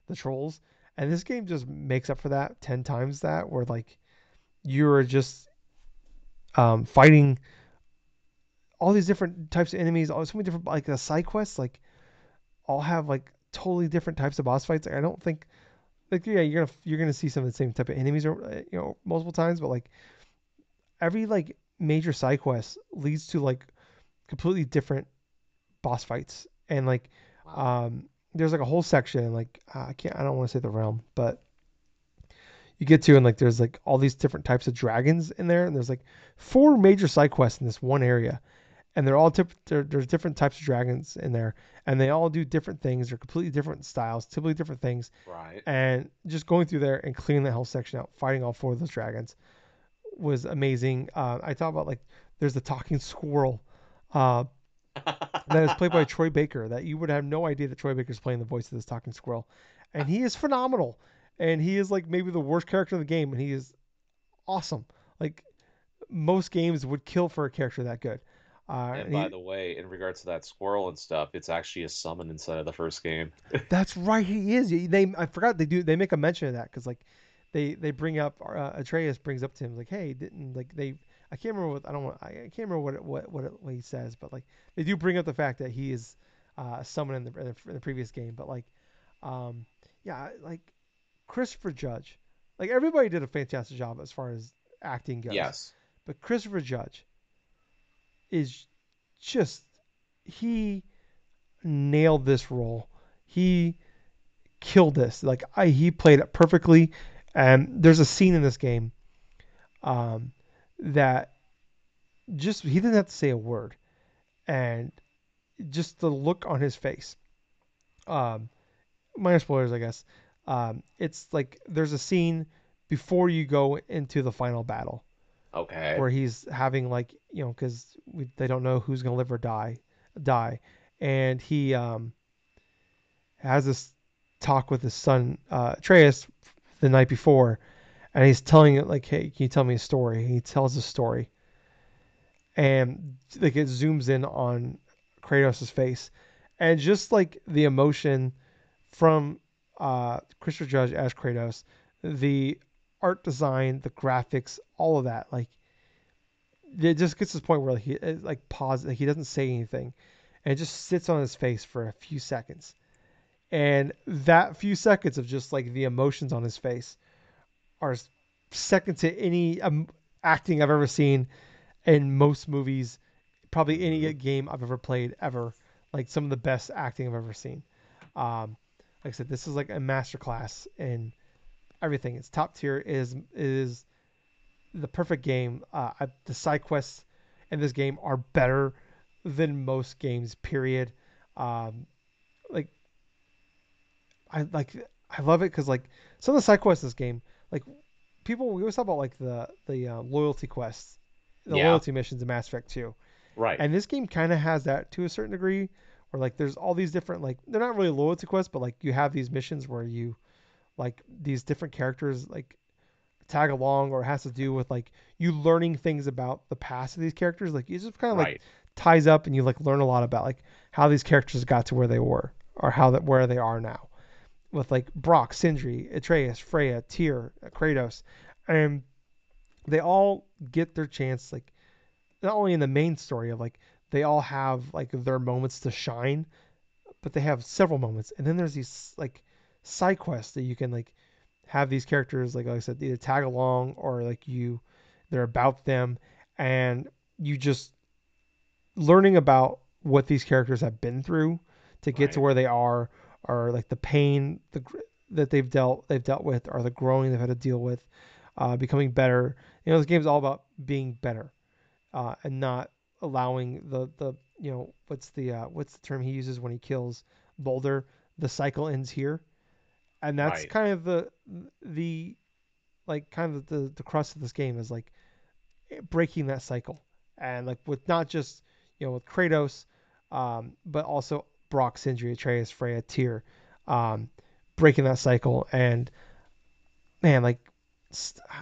the trolls and this game just makes up for that 10 times that where like you're just um, fighting all these different types of enemies all so many different like the side quests like all have like totally different types of boss fights i don't think like yeah you're gonna you're gonna see some of the same type of enemies or uh, you know multiple times but like every like major side quest leads to like completely different boss fights. And like um there's like a whole section like uh, i can't i don't want to say the realm but you get to and like there's like all these different types of dragons in there and there's like four major side quests in this one area. And they're all tip- there, there's different types of dragons in there and they all do different things. They're completely different styles typically different things. Right. and just going through there and clearing the whole section out fighting all four of those dragons was amazing uh, i talk about like there's the talking squirrel uh, that is played by (laughs) Troy Baker. That you would have no idea that Troy Baker is playing the voice of this talking squirrel, and he is phenomenal. And he is like maybe the worst character in the game, and he is awesome. Like most games would kill for a character that good. Uh, and and by he- the way, in regards to that squirrel and stuff, it's actually a summon inside of the first game. that's right, he is. (laughs) They I forgot they do they make a mention of that because like they they bring up uh, Atreus brings up to him like hey didn't like they I can't remember what I don't want. I, can't remember what it, what what, it, what he says, but like they do bring up the fact that he is uh, someone in the, in the in the previous game. But like, um, yeah, like Christopher Judge, like everybody did a fantastic job as far as acting goes. Yes. But Christopher Judge is just he nailed this role. He killed this. Like I, he played it perfectly. And there's a scene in this game um, that just he didn't have to say a word, and just the look on his face. Um, minor spoilers, I guess. Um, it's like there's a scene before you go into the final battle Okay. where he's having like you know because they don't know who's gonna live or die die and he um has this talk with his son uh Atreus the night before and he's telling it like hey can you tell me a story? He tells a story. And like it zooms in on Kratos' face. And just like the emotion from uh Christopher Judge as Kratos the art design the graphics all of that like it just gets to this point where like, he like pause like he doesn't say anything. And it just sits on his face for a few seconds and that few seconds of just like the emotions on his face are second to any um, acting I've ever seen in most movies, probably any game I've ever played ever. Like some of the best acting I've ever seen. Um, like I said, this is like a masterclass in everything. It's top tier. It is it is the perfect game. Uh, I, the side quests in this game are better than most games. Period. Um, like I like I love it because like some of the side quests in this game, like people we always talk about like the the uh, loyalty quests, the Yeah. loyalty missions in Mass Effect 2. Right. And this game kind of has that to a certain degree, where like there's all these different like they're not really loyalty quests, but like you have these missions where you like these different characters like tag along, or it has to do with like you learning things about the past of these characters. Like it just kind of like right. ties up, and you like learn a lot about like how these characters got to where they were, or how that where they are now. With like Brock, Sindri, Atreus, Freya, Tyr, Kratos, and they all get their chance like not only in the main story of like they all have like their moments to shine but they have several moments. And then there's these like side quests that you can like have these characters like, like i said either tag along or like you they're about them. And you just learning about what these characters have been through to get to where they are or like the pain the that they've dealt they've dealt with or the growing they've had to deal with uh, becoming better. You know this game's all about being better uh, and not allowing the the you know what's the uh, what's the term he uses when he kills Baldur? The cycle ends here. And that's Right. kind of the the like kind of the the crust of this game is like breaking that cycle. And like with not just you know with Kratos um, but also Brock, Sindri, Atreus, Freya, Tyr um, breaking that cycle. And man like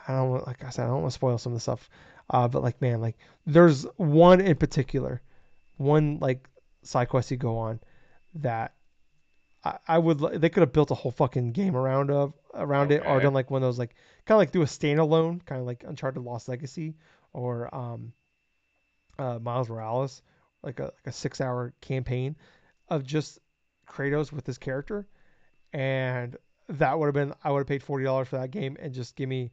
I don't want- like I said I don't want to spoil some of the stuff uh, but like man like there's one in particular one like side quest you go on that I, I would they could have built a whole fucking game around of around it or done like one of those like kind of like do a standalone kind of like Uncharted Lost Legacy or um uh Miles Morales like a like a six hour campaign of just Kratos with his character and that would have been I would have paid forty dollars for that game and just give me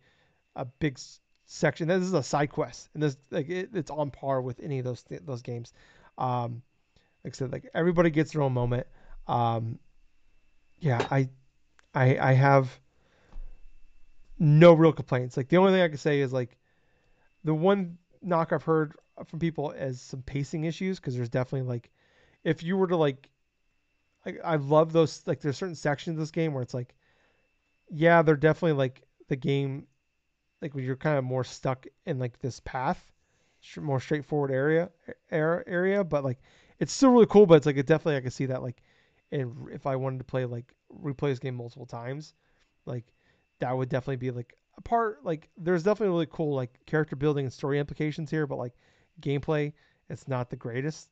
a big section. This is a side quest, and this like it, it's on par with any of those th- those games. Um, like I said, like everybody gets their own moment. Um, yeah, I, I, I have no real complaints. Like the only thing I can say is like the one knock I've heard from people is some pacing issues because there's definitely like if you were to like I, I love those like there's certain sections of this game where it's like yeah they're definitely like the game like when you're kind of more stuck in like this path more straightforward area area but like it's still really cool but it's like it definitely I can see that like and if I wanted to play like replay this game multiple times like that would definitely be like a part like there's definitely really cool like character building and story implications here but like gameplay it's not the greatest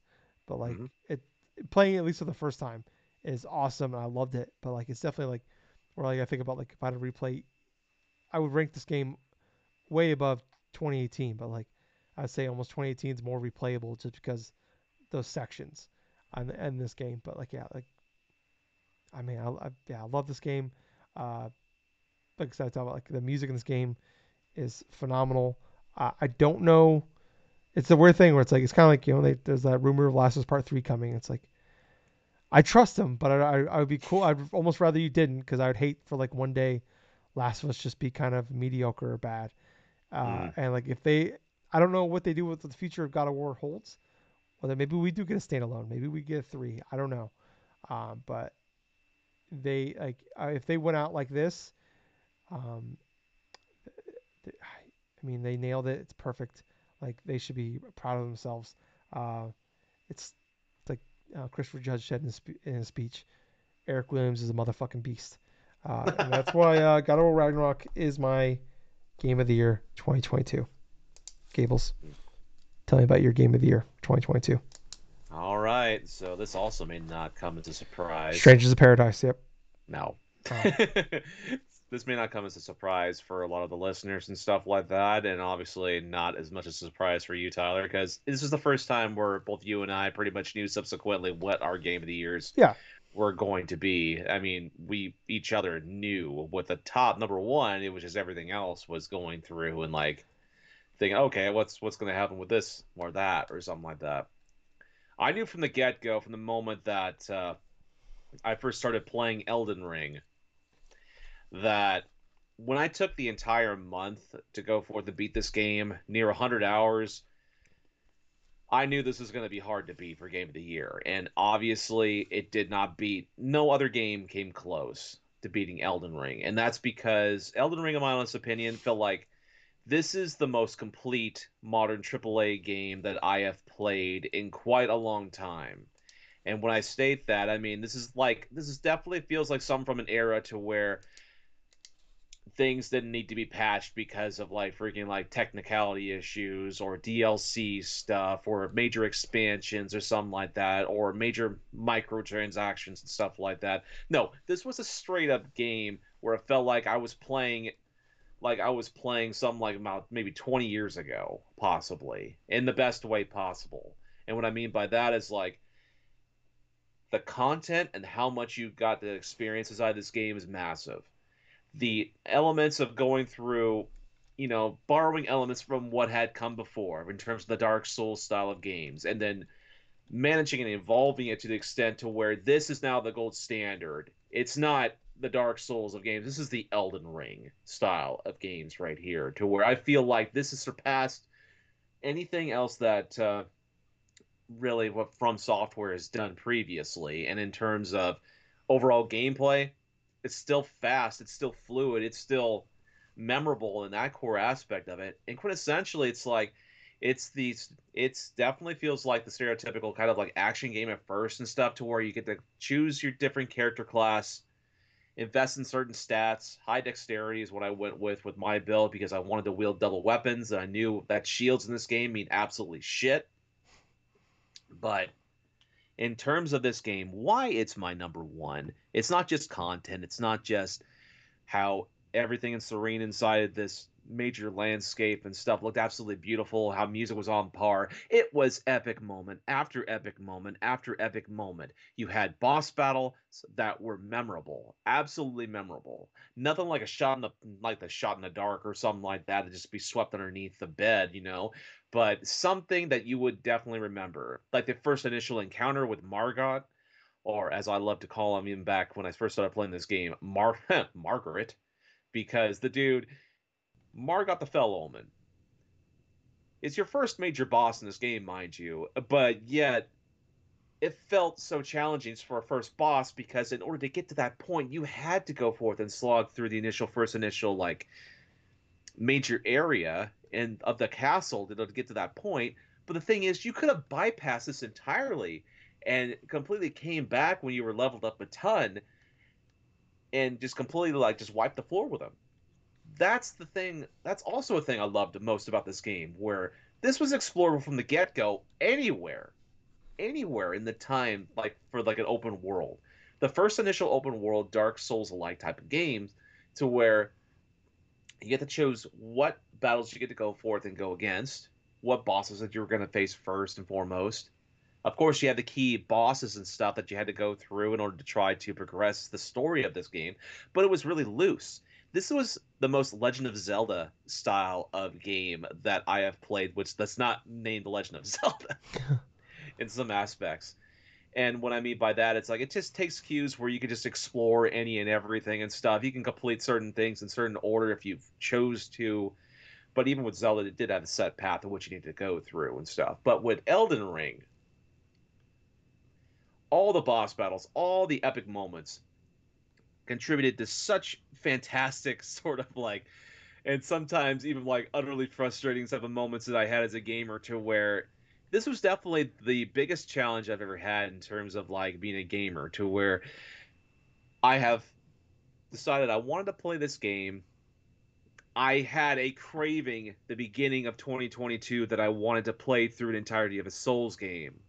but like Mhm. it playing at least for the first time is awesome and I loved it but like it's definitely like where like I think about like if I had to replay I would rank this game way above 2018 but like I'd say almost 2018 is more replayable just because those sections on the, in this game. But like yeah, like I mean, I, I yeah, I love this game. Uh, like I said, I talk about like the music in this game is phenomenal. Uh, I don't know. It's a weird thing where it's like it's kind of like you know they, there's that rumor of Last of Us Part Three coming. It's like I trust them, but I, I, I would be cool. I'd almost rather you didn't because I would hate for like one day Last of Us just be kind of mediocre or bad. Uh, mm. And like if they, I don't know what they do with the future of God of War holds. Whether maybe we do get a standalone, maybe we get a three. I don't know. Um, but they like uh, if they went out like this, um, I mean they nailed it. It's perfect. Like they should be proud of themselves. Uh, it's like uh, Christopher Judge said in his, in his speech, Eric Williams is a motherfucking beast. Uh, and that's why uh, God of War Ragnarok is my game of the year 2022. Gables, tell me about your game of the year 2022. All right, so this also may not come as a surprise. Strangers of Paradise, yep. No. Oh. (laughs) this may not come as a surprise for a lot of the listeners and stuff like that, and obviously not as much as a surprise for you, Tyler, because this is the first time where both you and I pretty much knew subsequently what our game of the years yeah were going to be. I mean, we each other knew what the top number one. It was just everything else was going through and like thinking, okay, what's what's going to happen with this or that or something like that. I knew from the get go, from the moment that uh, I first started playing Elden Ring, that when I took the entire month to go forth to beat this game, near 100 hours, I knew this was going to be hard to beat for game of the year. And obviously, it did not beat. No other game came close to beating Elden Ring. And that's because Elden Ring, in my honest opinion, felt like this is the most complete modern AAA game that I have played in quite a long time. And when I state that, I mean this is like this is definitely feels like something from an era to where things didn't need to be patched because of like freaking like technicality issues or DLC stuff or major expansions or something like that or major microtransactions and stuff like that. No, this was a straight up game where it felt like I was playing like I was playing something like about maybe 20 years ago, possibly, in the best way possible. And what I mean by that is like the content and how much you got to experience inside this game is massive the elements of going through you know borrowing elements from what had come before in terms of the dark souls style of games and then managing and evolving it to the extent to where this is now the gold standard. It's not the dark souls of games. This is the elden ring style of games right here to where i feel like this has surpassed anything else that uh, really what from software has done previously. And in terms of overall gameplay it's still fast, it's still fluid, it's still memorable in that core aspect of it. And quintessentially, it's like it's these it's definitely feels like the stereotypical kind of like action game at first and stuff to where you get to choose your different character class invest in certain stats high dexterity is what i went with with my build because i wanted to wield double weapons and i knew that shields in this game mean absolutely shit but in terms of this game, why it's my number one. It's not just content, it's not just how everything is serene inside of this major landscape and stuff looked absolutely beautiful how music was on par. It was epic moment after epic moment after epic moment. You had boss battles that were memorable absolutely memorable. Nothing like a shot in the like the shot in the dark or something like that to just be swept underneath the bed you know? But something that you would definitely remember like the first initial encounter with Margit or as i love to call him even back when i first started playing this game Mar- (laughs) margaret. Because the dude Margit the Fell Omen. It's your first major boss in this game, mind you, but yet it felt so challenging for a first boss because in order to get to that point, you had to go forth and slog through the initial first initial like major area and of the castle to get to that point. But the thing is, you could have bypassed this entirely and completely came back when you were leveled up a ton and just completely like just wiped the floor with them that's the thing. That's also a thing I loved most about this game, where this was explorable from the get go anywhere, anywhere in the time, like for like an open world. The first initial open world Dark Souls alike type of games, to where you get to choose what battles you get to go forth and go against. what bosses that you were going to face first and foremost. Of course, you had the key bosses and stuff that you had to go through in order to try to progress the story of this game, but it was really loose. This was the most Legend of Zelda style of game that I have played, which that's not named Legend of (laughs) Zelda (laughs) in some aspects. And what I mean by that, it's like it just takes cues where you can just explore any and everything and stuff. You can complete certain things in certain order if you chose to. But even with Zelda, it did have a set path of what you need to go through and stuff. But with Elden Ring, all the boss battles, all the epic moments contributed to such fantastic (laughs) sort of like and sometimes even like utterly frustrating type of moments that I had as a gamer to where this was definitely the biggest challenge I've ever had in terms of like being a gamer to where I have decided I wanted to play this game. I had a craving the beginning of 2022 that I wanted to play through an entirety of a Souls game.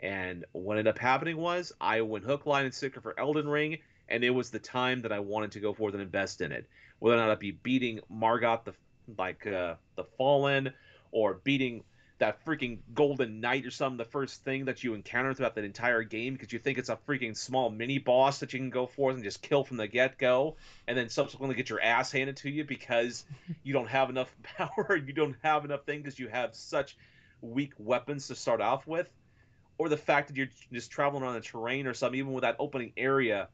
And what ended up happening was I went hook, line, and sinker for Elden Ring, and it was the time that I wanted to go forth and invest in it. Whether or not I'd be beating Margit the like uh, the Fallen or beating that freaking golden knight or something the first thing that you encounter throughout that entire game because you think it's a freaking small mini boss that you can go forth and just kill from the get-go and then subsequently get your ass handed to you because (laughs) you don't have enough (laughs) power you don't have enough things because you have such weak weapons to start off with or the fact that you're just traveling on the terrain or something even with that opening area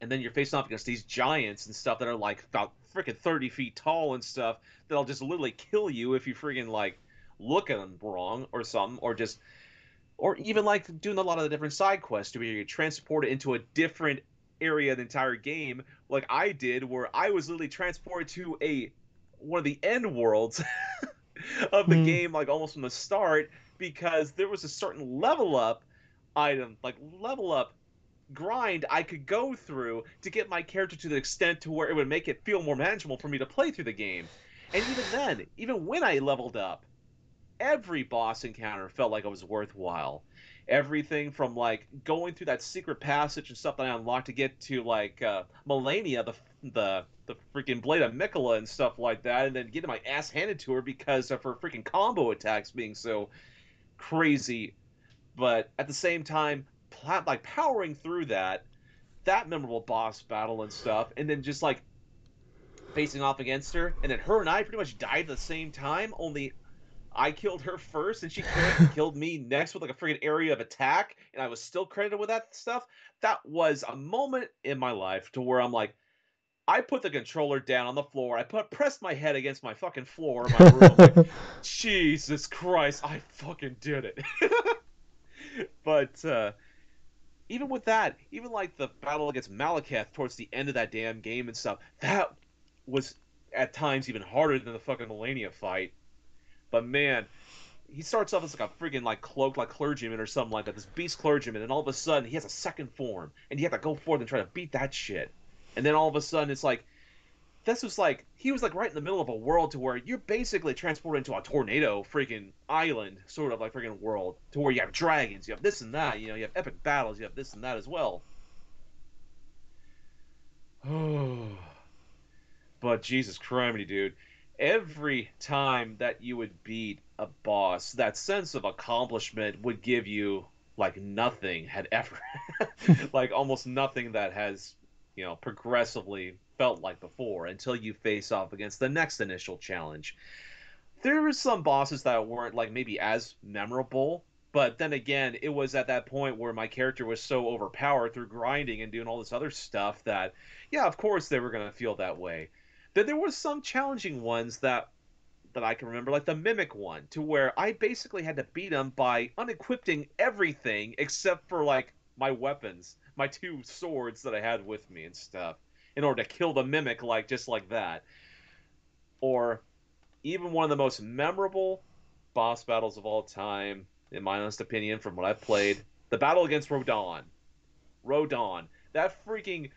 and then you're facing off against these giants and stuff that are like about freaking 30 feet tall and stuff that'll just literally kill you if you freaking like look at them wrong or something, or just, or even like doing a lot of the different side quests to where you transport it into a different area of the entire game, like I did, where I was literally transported to a one of the end worlds (laughs) of the mm. game, like almost from the start, because there was a certain level up item, like level up grind I could go through to get my character to the extent to where it would make it feel more manageable for me to play through the game. And even then, even when I leveled up, every boss encounter felt like it was worthwhile. Everything from like going through that secret passage and stuff that I unlocked to get to like uh, Malenia, the the the freaking blade of Miquella and stuff like that, and then getting my ass handed to her because of her freaking combo attacks being so crazy. But at the same time, like powering through that, that memorable boss battle and stuff, and then just like facing off against her, and then her and I pretty much died at the same time. Only I killed her first, and she (laughs) killed me next with like a freaking area of attack, and I was still credited with that stuff. That was a moment in my life to where I'm like, I put the controller down on the floor. I put pressed my head against my fucking floor in my room. like, (laughs) Jesus Christ, I fucking did it. (laughs) but uh, even with that, even like the battle against Maliketh towards the end of that damn game and stuff, that was at times even harder than the fucking Malenia fight. But man, he starts off as like a freaking like cloaked like clergyman or something like that, this beast clergyman, and all of a sudden he has a second form, and you have to go forth and try to beat that shit. And then all of a sudden it's like this was like he was like right in the middle of a world to where you're basically transported into a tornado freaking island sort of like freaking world to where you have dragons, you have this and that, you know, you have epic battles, you have this and that as well. Oh, (sighs) but Jesus Christ, dude! every time that you would beat a boss, that sense of accomplishment would give you like nothing had ever, (laughs) like almost nothing that has, you know, progressively felt like before until you face off against the next initial challenge. There were some bosses that weren't like maybe as memorable, but then again, it was at that point where my character was so overpowered through grinding and doing all this other stuff that, yeah, of course they were going to feel that way. Then there were some challenging ones that that I can remember, like the mimic one, to where I basically had to beat him by unequipping everything except for like my weapons, my two swords that I had with me and stuff, in order to kill the mimic like just like that. Or even one of the most memorable boss battles of all time, in my honest opinion, from what I've played, the battle against Radahn. Radahn. That freaking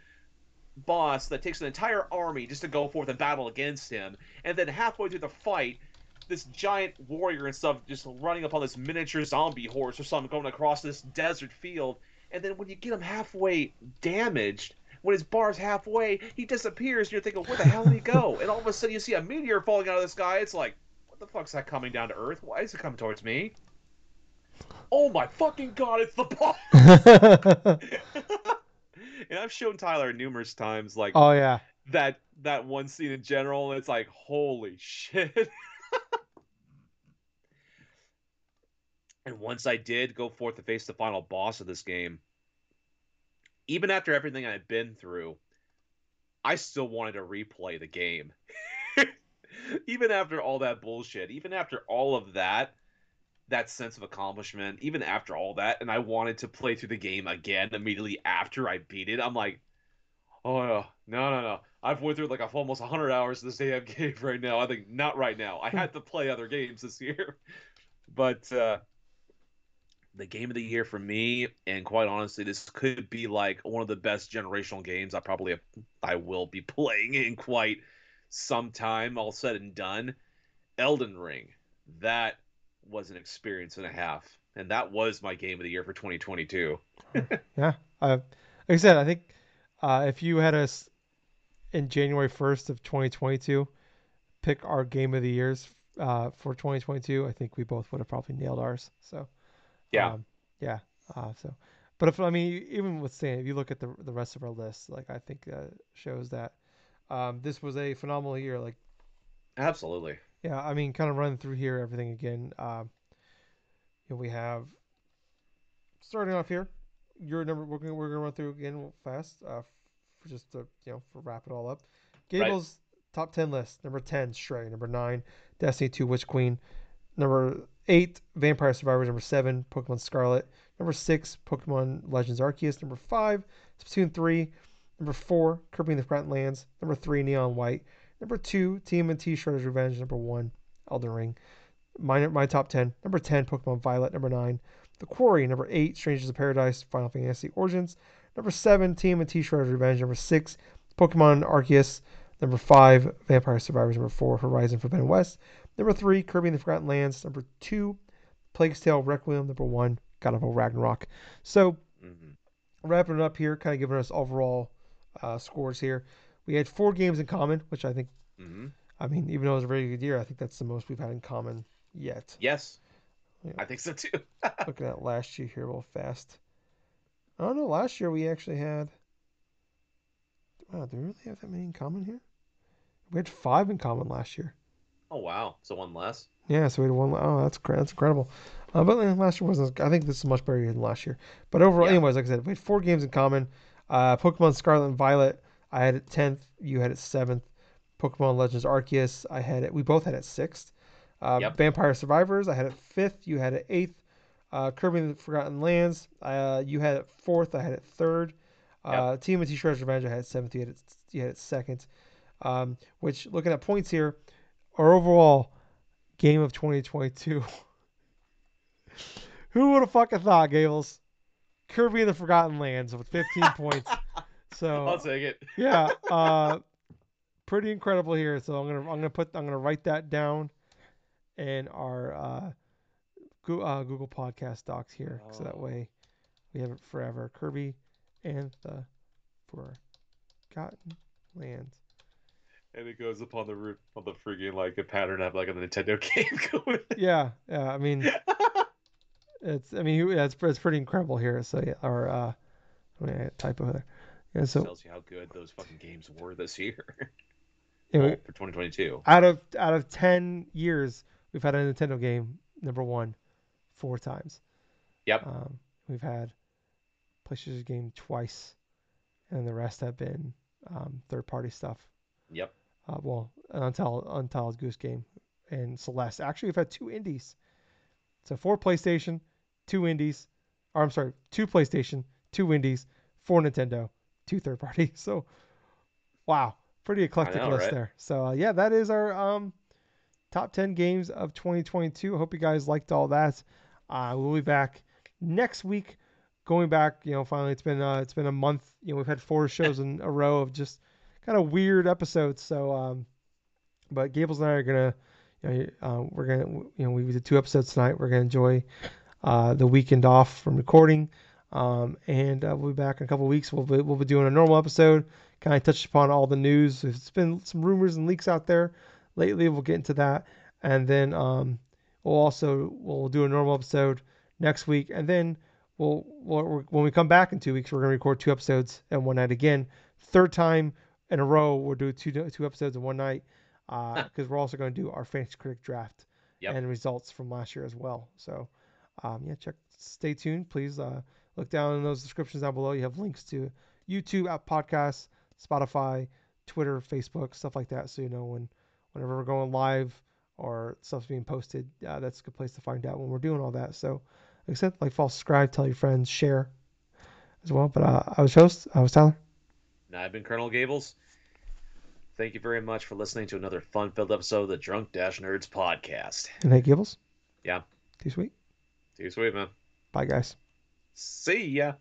boss that takes an entire army just to go forth and battle against him, and then halfway through the fight, this giant warrior and stuff just running up on this miniature zombie horse or something going across this desert field, and then when you get him halfway damaged, when his bar's halfway, he disappears, and you're thinking, where the hell did he go? And all of a sudden, you see a meteor falling out of the sky. It's like, what the fuck's that coming down to Earth? Why is it coming towards me? Oh my fucking god, it's the ball! (laughs) and I've shown Tyler numerous times, like oh yeah, that that one scene in general, and it's like, holy shit. (laughs) and once I did go forth to face the final boss of this game, even after everything I'd been through, I still wanted to replay the game. (laughs) even after all that bullshit, even after all of that, that sense of accomplishment, even after all that, and I wanted to play through the game again immediately after I beat it. I'm like, oh no, no, no, no. I've went through like almost 100 hours of this damn (laughs) game right now. I think not right now. I had to play other games this year, (laughs) but uh, the game of the year for me, and quite honestly, this could be like one of the best generational games I probably have, I will be (laughs) playing in quite some time, all said and done. Elden Ring, that was an experience and a half, and that was my game of the year for 2022. (laughs) yeah, uh, like I said, I think uh, if you had us in January 1st of 2022 pick our game of the years uh, for 2022, I think we both would have probably nailed ours. So. Yeah. Um, yeah. Uh, so, but if I mean, even with saying, if you look at the the rest of our list, like I think uh, shows that um, this was a phenomenal year. Like, absolutely. Yeah. I mean, kind of running through here, everything again. Um, you know, we have starting off here. Your number. We're gonna we're gonna run through again fast. Uh, for just to you know for wrap it all up. Gable's right. top ten list. Number ten, Stray. Number nine, Destiny Two, Witch Queen. Number eight, Vampire Survivors. Number seven, Pokemon Scarlet. Number six, Pokemon Legends Arceus. Number five, Splatoon 3. Number four, Kirby and the Forgotten Lands. Number three, Neon White. Number two, TMNT Shredder's Revenge. Number one, Elden Ring. My, my top 10. Number 10, Pokemon Violet. Number 9, The Quarry. Number 8, Strangers of Paradise. Final Fantasy Origins. Number 7, TMNT Shredder's Revenge. Number 6, Pokemon Arceus. Number 5, Vampire Survivors. Number 4, Horizon Forbidden West. Number three, Kirby and the Forgotten Lands. Number two, Plague's Tale Requiem. Number one, God of War Ragnarok. So, mm-hmm. wrapping it up here, kind of giving us overall uh, scores here. We had four games in common, which I think, mm-hmm. I mean, even though it was a very good year, I think that's the most we've had in common yet. Yes. Yeah. I think so too. (laughs) Looking at last year here real fast. I don't know. Last year we actually had. Wow, do we really have that many in common here? We had five in common last year. Oh wow, so one less. Yeah, so we had one. Oh, that's that's incredible. Uh, but last year wasn't. I think this is much better than last year. But overall, yeah. anyways, like I said, we had four games in common. Uh, Pokemon Scarlet and Violet, I had it tenth. You had it seventh. Pokemon Legends Arceus, I had it. We both had it sixth. Uh, yep. Vampire Survivors, I had it fifth. You had it eighth. Uh, Kirby and the Forgotten Lands, uh, you had it fourth. I had it third. Uh, yep. TMNT Shredder's Revenge, I had it seventh. You had it, you had it second. Um, which, looking at points here, our overall game of 2022. (laughs) Who would have fucking thought, Gables? Kirby and the Forgotten Lands with 15 (laughs) points. So I'll take it. (laughs) yeah, uh, pretty incredible here. So I'm gonna I'm gonna put I'm gonna write that down in our uh, Google, uh, Google Podcast docs here, oh. so that way we have it forever. Kirby and the Forgotten Lands and it goes upon the roof of the freaking like a pattern of like a Nintendo (laughs) game going. Yeah, yeah. I mean, it's I mean yeah, it's it's pretty incredible here. So yeah, or uh, I typo there. Yeah, so tells you how good those fucking games were this year. yeah, oh, (laughs) for 2022. Out of out of ten years, we've had a Nintendo game number one four times. Yep. Um, we've had PlayStation game twice, and the rest have been um, third party stuff. Yep uh, well, Untitled, Untitled Goose Game and Celeste. Actually, we've had two indies. So four PlayStation, two indies, or I'm sorry, two PlayStation, two indies, four Nintendo, two third party. (laughs) So, wow, pretty eclectic know, list right? there. So uh, yeah, that is our um, top ten games of 2022. I hope you guys liked all that. Uh, we'll be back next week. Going back, you know, finally it's been uh, it's been a month. You know, we've had four shows in a row of just kind of weird episodes. So, um, but Gables and I are gonna, you know, uh, we're gonna, you know, we did two episodes tonight. We're gonna enjoy uh, the weekend off from recording, um, and uh, we'll be back in a couple weeks. We'll be, we'll be doing a normal episode. Kind of touched upon all the news. There's been some rumors and leaks out there lately. We'll get into that, and then um, we'll also we'll do a normal episode next week, and then we'll, we'll when we come back in two weeks, we're gonna record two episodes and one night again. Third time in a row, we'll do two two episodes in one night because uh, we're also going to do our fantasy critic draft yep. and results from last year as well. So um, yeah, check, stay tuned, please. Uh, look down in those descriptions down below. You have links to YouTube, app podcasts, Spotify, Twitter, Facebook, stuff like that, so you know when whenever we're going live or stuff's being posted. Uh, that's a good place to find out when we're doing all that. So, like I said, like, follow, subscribe, tell your friends, share as well. But uh, I was host. I was Tyler. And I've been Colonel Gables. Thank you very much for listening to another fun-filled episode of the Drunk Dash Nerds podcast. And hey, Gables. Yeah. Too sweet. Too sweet, man. Bye, guys. See ya.